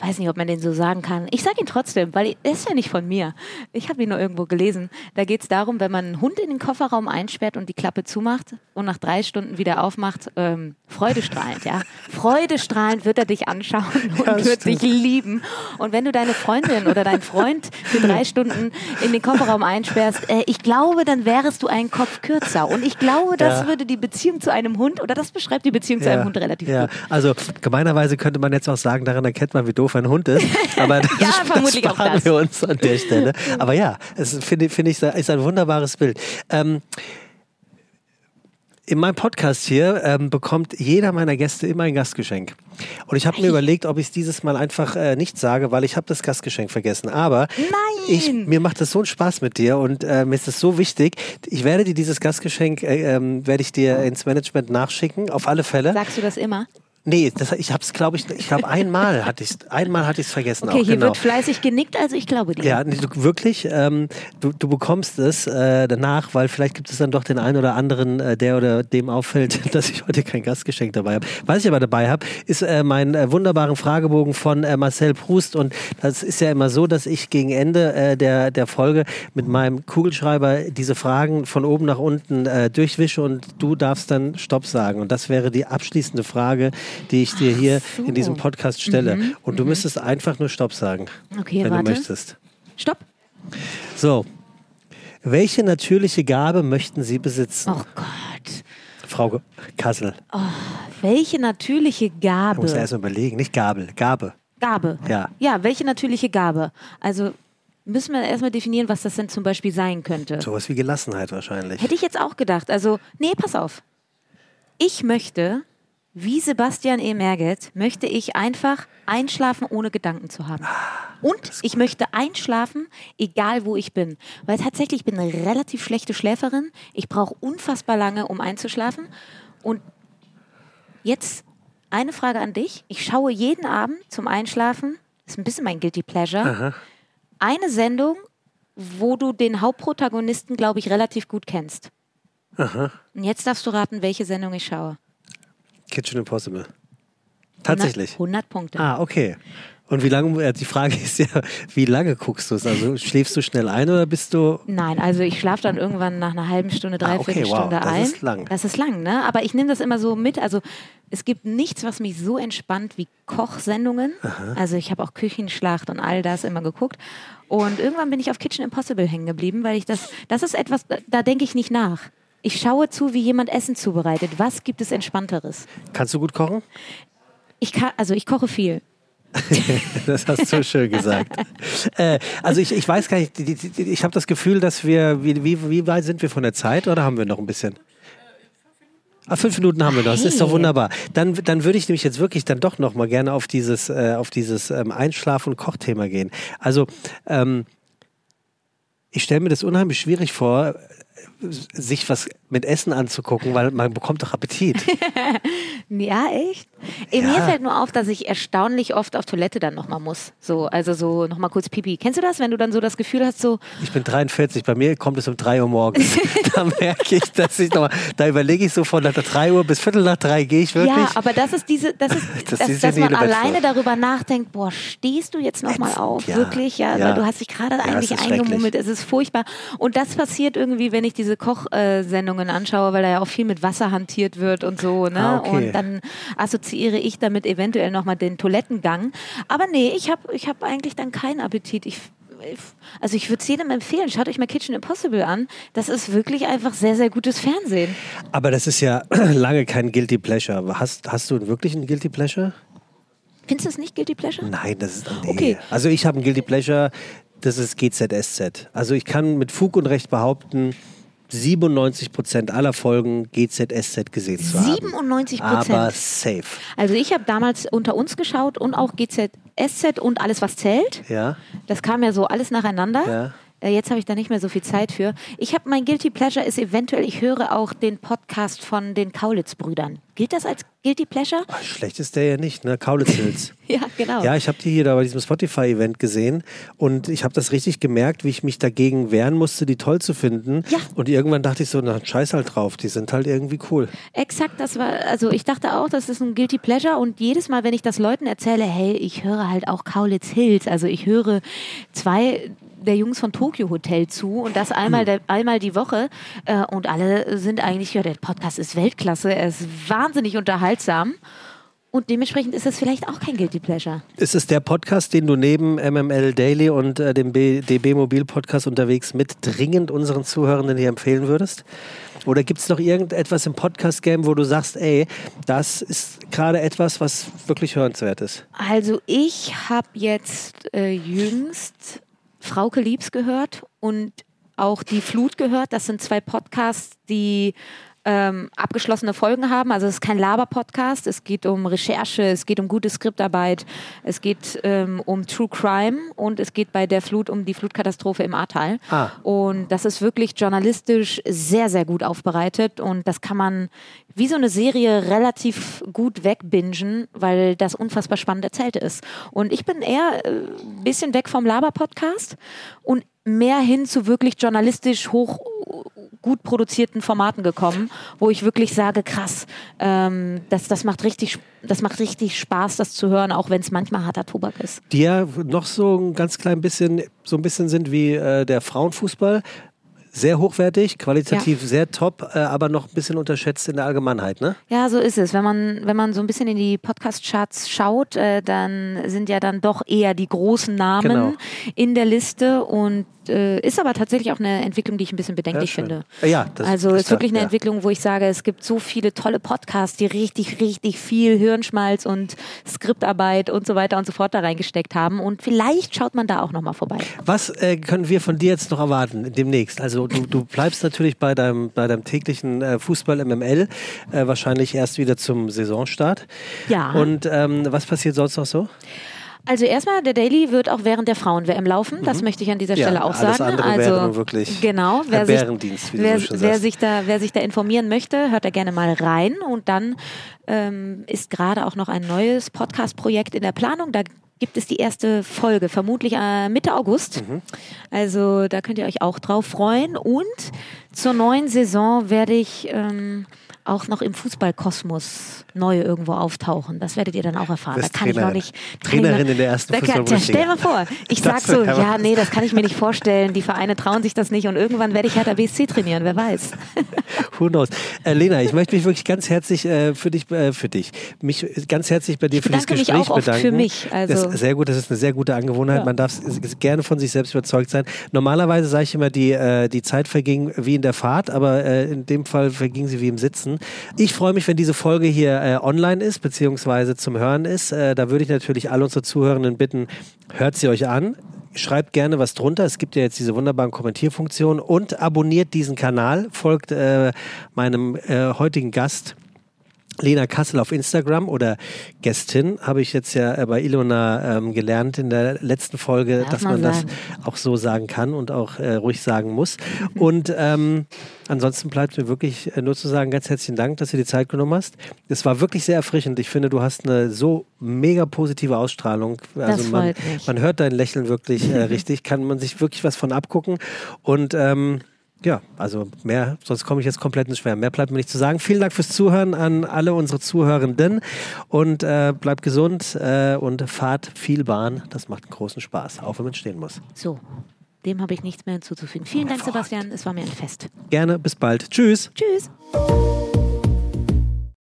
weiß nicht, ob man den so sagen kann. Ich sage ihn trotzdem, weil er ist ja nicht von mir. Ich habe ihn nur irgendwo gelesen. Da geht es darum, wenn man einen Hund in den Kofferraum einsperrt und die Klappe zumacht und nach drei Stunden wieder aufmacht, ähm, freudestrahlend, ja. Freudestrahlend wird er dich anschauen und ja, wird stimmt. dich lieben. Und wenn du deine Freundin oder deinen Freund für drei Stunden in den Kofferraum einsperrst, äh, ich glaube, dann wärest du einen Kopf kürzer. Und ich glaube, das ja. würde die Beziehung zu einem Hund oder das beschreibt die Beziehung ja. zu einem Hund relativ gut. Also gemeinerweise könnte man jetzt auch sagen, daran erkennt man, wie doof ein Hund ist. Aber das, ja, vermutlich das sparen wir uns an der Stelle. Aber ja, es finde find ich ist ein wunderbares Bild. Ähm, in meinem Podcast hier ähm, bekommt jeder meiner Gäste immer ein Gastgeschenk. Und ich habe mir überlegt, ob ich es dieses Mal einfach äh, nicht sage, weil ich habe das Gastgeschenk vergessen. Aber ich, mir macht das so einen Spaß mit dir und äh, mir ist das so wichtig. Ich werde dir dieses Gastgeschenk, äh, ähm, werde ich dir ins Management nachschicken, auf alle Fälle. Sagst du das immer? Nee, das, ich habe es, glaube ich, ich glaube einmal hatte ich einmal hatte ich es vergessen. Okay, auch, hier genau. wird fleißig genickt, also ich glaube dir. Ja, du, wirklich, ähm, du, du bekommst es äh, danach, weil vielleicht gibt es dann doch den einen oder anderen, äh, der oder dem auffällt, dass ich heute kein Gastgeschenk dabei habe. Was ich aber dabei habe, ist äh, mein äh, wunderbaren Fragebogen von äh, Marcel Proust und das ist ja immer so, dass ich gegen Ende äh, der, der Folge mit meinem Kugelschreiber diese Fragen von oben nach unten äh, durchwische und du darfst dann Stopp sagen und das wäre die abschließende Frage, die ich dir hier so. in diesem Podcast stelle. Mhm. Und du mhm. müsstest einfach nur Stopp sagen, okay, wenn warte. du möchtest. Stopp. So. Welche natürliche Gabe möchten Sie besitzen? Oh Gott. Frau Kassel. Oh, welche natürliche Gabe? Ich muss erst überlegen, nicht Gabel, Gabe. Gabe. Ja. Ja, welche natürliche Gabe? Also müssen wir erstmal definieren, was das denn zum Beispiel sein könnte. Sowas wie Gelassenheit wahrscheinlich. Hätte ich jetzt auch gedacht. Also, nee, pass auf. Ich möchte, wie Sebastian E. Merget, möchte ich einfach einschlafen, ohne Gedanken zu haben. Und ich möchte einschlafen, egal wo ich bin. Weil tatsächlich, ich bin eine relativ schlechte Schläferin. Ich brauche unfassbar lange, um einzuschlafen. Und jetzt eine Frage an dich. Ich schaue jeden Abend zum Einschlafen, ist ein bisschen mein Guilty Pleasure, eine Sendung, wo du den Hauptprotagonisten, glaube ich, relativ gut kennst. Und jetzt darfst du raten, welche Sendung ich schaue. Kitchen Impossible. Tatsächlich. 100 Punkte. Ah, okay. Und wie lange, äh, die Frage ist ja, wie lange guckst du es? Also schläfst du schnell ein oder bist du. Nein, also ich schlafe dann irgendwann nach einer halben Stunde, Ah, okay, dreiviertel wow, Stunde das ein. ist lang. Das ist lang, ne? Aber ich nehme das immer so mit. Also es gibt nichts, was mich so entspannt wie Kochsendungen. Also ich habe auch Küchenschlacht und all das immer geguckt. Und irgendwann bin ich auf Kitchen Impossible hängen geblieben, weil ich das, das ist etwas, da denke ich nicht nach. Ich schaue zu, wie jemand Essen zubereitet. Was gibt es Entspannteres? Kannst du gut kochen? Ich kann, also ich koche viel. Das hast du schön gesagt. äh, also ich, ich weiß gar nicht, ich habe das Gefühl, dass wir, wie, wie, weit sind wir von der Zeit oder haben wir noch ein bisschen? Ah, fünf Minuten haben wir noch, das ist doch wunderbar. Dann, dann würde ich nämlich jetzt wirklich dann doch noch mal gerne auf dieses, äh, auf dieses ähm, Einschlaf- und Kochthema gehen. Also ähm, ich stelle mir das unheimlich schwierig vor, sich was mit Essen anzugucken, weil man bekommt doch Appetit. Ja, echt? Ey, Mir Ja. fällt nur auf, dass ich erstaunlich oft auf Toilette dann nochmal muss. So, also so nochmal kurz Pipi. Kennst du das, wenn du dann so das Gefühl hast, so, Ich bin 43, bei mir kommt es um 3 Uhr morgens. da merke ich, dass ich nochmal, da überlege ich so von nach 3 Uhr bis Viertel nach 3 gehe ich wirklich. ja, aber das ist diese, das ist, Das dass, ist dass man alleine darüber nachdenkt, boah, stehst du jetzt nochmal auf? ja. Wirklich? Ja, Ja. weil du hast dich gerade Ja, eigentlich eingemummelt. Es ist furchtbar. Und das passiert irgendwie, wenn ich diese Kochsendungen anschaue, weil da ja auch viel mit Wasser hantiert wird und so, ne? Ah, okay. Und dann assoziiere ich damit eventuell nochmal den Toilettengang. Aber nee, ich habe ich hab eigentlich dann keinen Appetit. Ich, also ich würde es jedem empfehlen, schaut euch mal Kitchen Impossible an. Das ist wirklich einfach sehr, sehr gutes Fernsehen. Aber das ist ja lange kein Guilty Pleasure. Hast, hast du wirklich einen Guilty Pleasure? Findest du es nicht Guilty Pleasure? Nein, das ist. Nee. Okay. Also ich habe einen Guilty Pleasure, das ist GZSZ. Also ich kann mit Fug und Recht behaupten, 97 Prozent aller Folgen GZSZ gesehen zu haben. 97%? Aber safe. Also ich habe damals unter uns geschaut und auch GZSZ und alles, was zählt. Ja. Das kam ja so alles nacheinander. Ja. Äh, Jetzt habe ich da nicht mehr so viel Zeit für. Ich habe mein Guilty Pleasure ist eventuell, ich höre auch den Podcast von den Kaulitz-Brüdern. Gilt das als Guilty Pleasure? Schlecht ist der ja nicht, ne? Kaulitz Hills. Ja, genau. Ja, ich habe die hier da bei diesem Spotify-Event gesehen und ich habe das richtig gemerkt, wie ich mich dagegen wehren musste, die toll zu finden. Ja. Und irgendwann dachte ich so, na, scheiß halt drauf, die sind halt irgendwie cool. Exakt, das war, also ich dachte auch, das ist ein Guilty Pleasure und jedes Mal, wenn ich das Leuten erzähle, hey, ich höre halt auch Kaulitz Hills, also ich höre zwei der Jungs von Tokyo Hotel zu und das einmal, der, einmal die Woche äh, und alle sind eigentlich, ja, der Podcast ist Weltklasse, er ist wahnsinnig unterhaltsam und dementsprechend ist es vielleicht auch kein Guilty Pleasure. Ist es der Podcast, den du neben MML Daily und äh, dem B DB Mobil Podcast unterwegs mit dringend unseren Zuhörenden hier empfehlen würdest? Oder gibt es noch irgendetwas im Podcast-Game, wo du sagst, ey, das ist gerade etwas, was wirklich hörenswert ist? Also ich habe jetzt äh, jüngst Frauke Liebs gehört und auch die Flut gehört. Das sind zwei Podcasts, die ähm, abgeschlossene Folgen haben. Also es ist kein Laber-Podcast. Es geht um Recherche, es geht um gute Skriptarbeit, es geht ähm, um True Crime und es geht bei der Flut um die Flutkatastrophe im Ahrtal. Ah. Und das ist wirklich journalistisch sehr, sehr gut aufbereitet und das kann man wie so eine Serie relativ gut wegbingen, weil das unfassbar spannend erzählt ist. Und ich bin eher ein bisschen weg vom Laber-Podcast und mehr hin zu wirklich journalistisch hoch gut produzierten Formaten gekommen, wo ich wirklich sage, krass, ähm, das, das, macht richtig, das macht richtig Spaß, das zu hören, auch wenn es manchmal harter Tobak ist. Die ja noch so ein ganz klein bisschen, so ein bisschen sind wie äh, der Frauenfußball. sehr hochwertig, qualitativ ja. sehr top, äh, aber noch ein bisschen unterschätzt in der Allgemeinheit, ne? Ja, so ist es. Wenn man, wenn man so ein bisschen in die Podcast-Charts schaut, äh, dann sind ja dann doch eher die großen Namen genau. in der Liste und äh, ist aber tatsächlich auch eine Entwicklung, die ich ein bisschen bedenklich ja, finde. Ja, das also ist wirklich eine ja. Entwicklung, wo ich sage, es gibt so viele tolle Podcasts, die richtig, richtig viel Hirnschmalz und Skriptarbeit und so weiter und so fort da reingesteckt haben. Und vielleicht schaut man da auch nochmal vorbei. Was äh, können wir von dir jetzt noch erwarten demnächst? Also du, du bleibst natürlich bei deinem, bei deinem täglichen äh, Fußball MML, äh, wahrscheinlich erst wieder zum Saisonstart. Ja. Und ähm, was passiert sonst noch so? Also erstmal, der Daily wird auch während der Frauen-WM laufen. Das mhm. möchte ich an dieser Stelle ja, auch alles sagen. Andere also wäre wirklich genau, wer sich, wer, wer sich da, wer sich da informieren möchte, hört da gerne mal rein. Und dann ähm, ist gerade auch noch ein neues Podcast-Projekt in der Planung. Da gibt es die erste Folge, vermutlich äh, Mitte August. Mhm. Also da könnt ihr euch auch drauf freuen. Und zur neuen Saison werde ich ähm, auch noch im Fußballkosmos neu irgendwo auftauchen. Das werdet ihr dann auch erfahren. Da kann Trainer, ich noch nicht. Trainerin in der ersten Fußball ja, Stell mal vor, ich sag so, ja, nee, das kann ich mir nicht vorstellen. Die Vereine trauen sich das nicht und irgendwann werde ich Hertha BSC trainieren, wer weiß. Who knows? Äh, Lena, ich möchte mich wirklich ganz herzlich äh, für dich, äh, für dich, mich ganz herzlich bei dir für dieses Gespräch mich auch bedanken. Für mich. Also. Das sehr gut, das ist eine sehr gute Angewohnheit. Ja. Man darf gerne von sich selbst überzeugt sein. Normalerweise sage ich immer, die, äh, die Zeit verging wie in der Fahrt, aber äh, in dem Fall verging sie wie im Sitzen. Ich freue mich, wenn diese Folge hier äh, online ist, beziehungsweise zum Hören ist. Äh, da würde ich natürlich alle unsere Zuhörenden bitten, hört sie euch an. Schreibt gerne was drunter. Es gibt ja jetzt diese wunderbaren Kommentierfunktionen und abonniert diesen Kanal, folgt äh, meinem äh, heutigen Gast Lena Kassel auf Instagram oder Gästin, habe ich jetzt ja äh, bei Ilona ähm, gelernt in der letzten Folge, Darf dass man, man das auch so sagen kann und auch äh, ruhig sagen muss. Und ähm, ansonsten bleibt mir wirklich äh, nur zu sagen, ganz herzlichen Dank, dass du die Zeit genommen hast. Es war wirklich sehr erfrischend. Ich finde, du hast eine so mega positive Ausstrahlung. Also das man, man hört dein Lächeln wirklich äh, richtig, kann man sich wirklich was von abgucken. Und ähm, ja, also mehr, sonst komme ich jetzt komplett ins Schwärmen. Mehr bleibt mir nicht zu sagen. Vielen Dank fürs Zuhören an alle unsere Zuhörenden und äh, bleibt gesund äh, und fahrt viel Bahn. Das macht großen Spaß, auch wenn man stehen muss. So, dem habe ich nichts mehr hinzuzufügen. Vielen Dank, Sebastian. Es war mir ein Fest. Gerne, bis bald. Tschüss. Tschüss.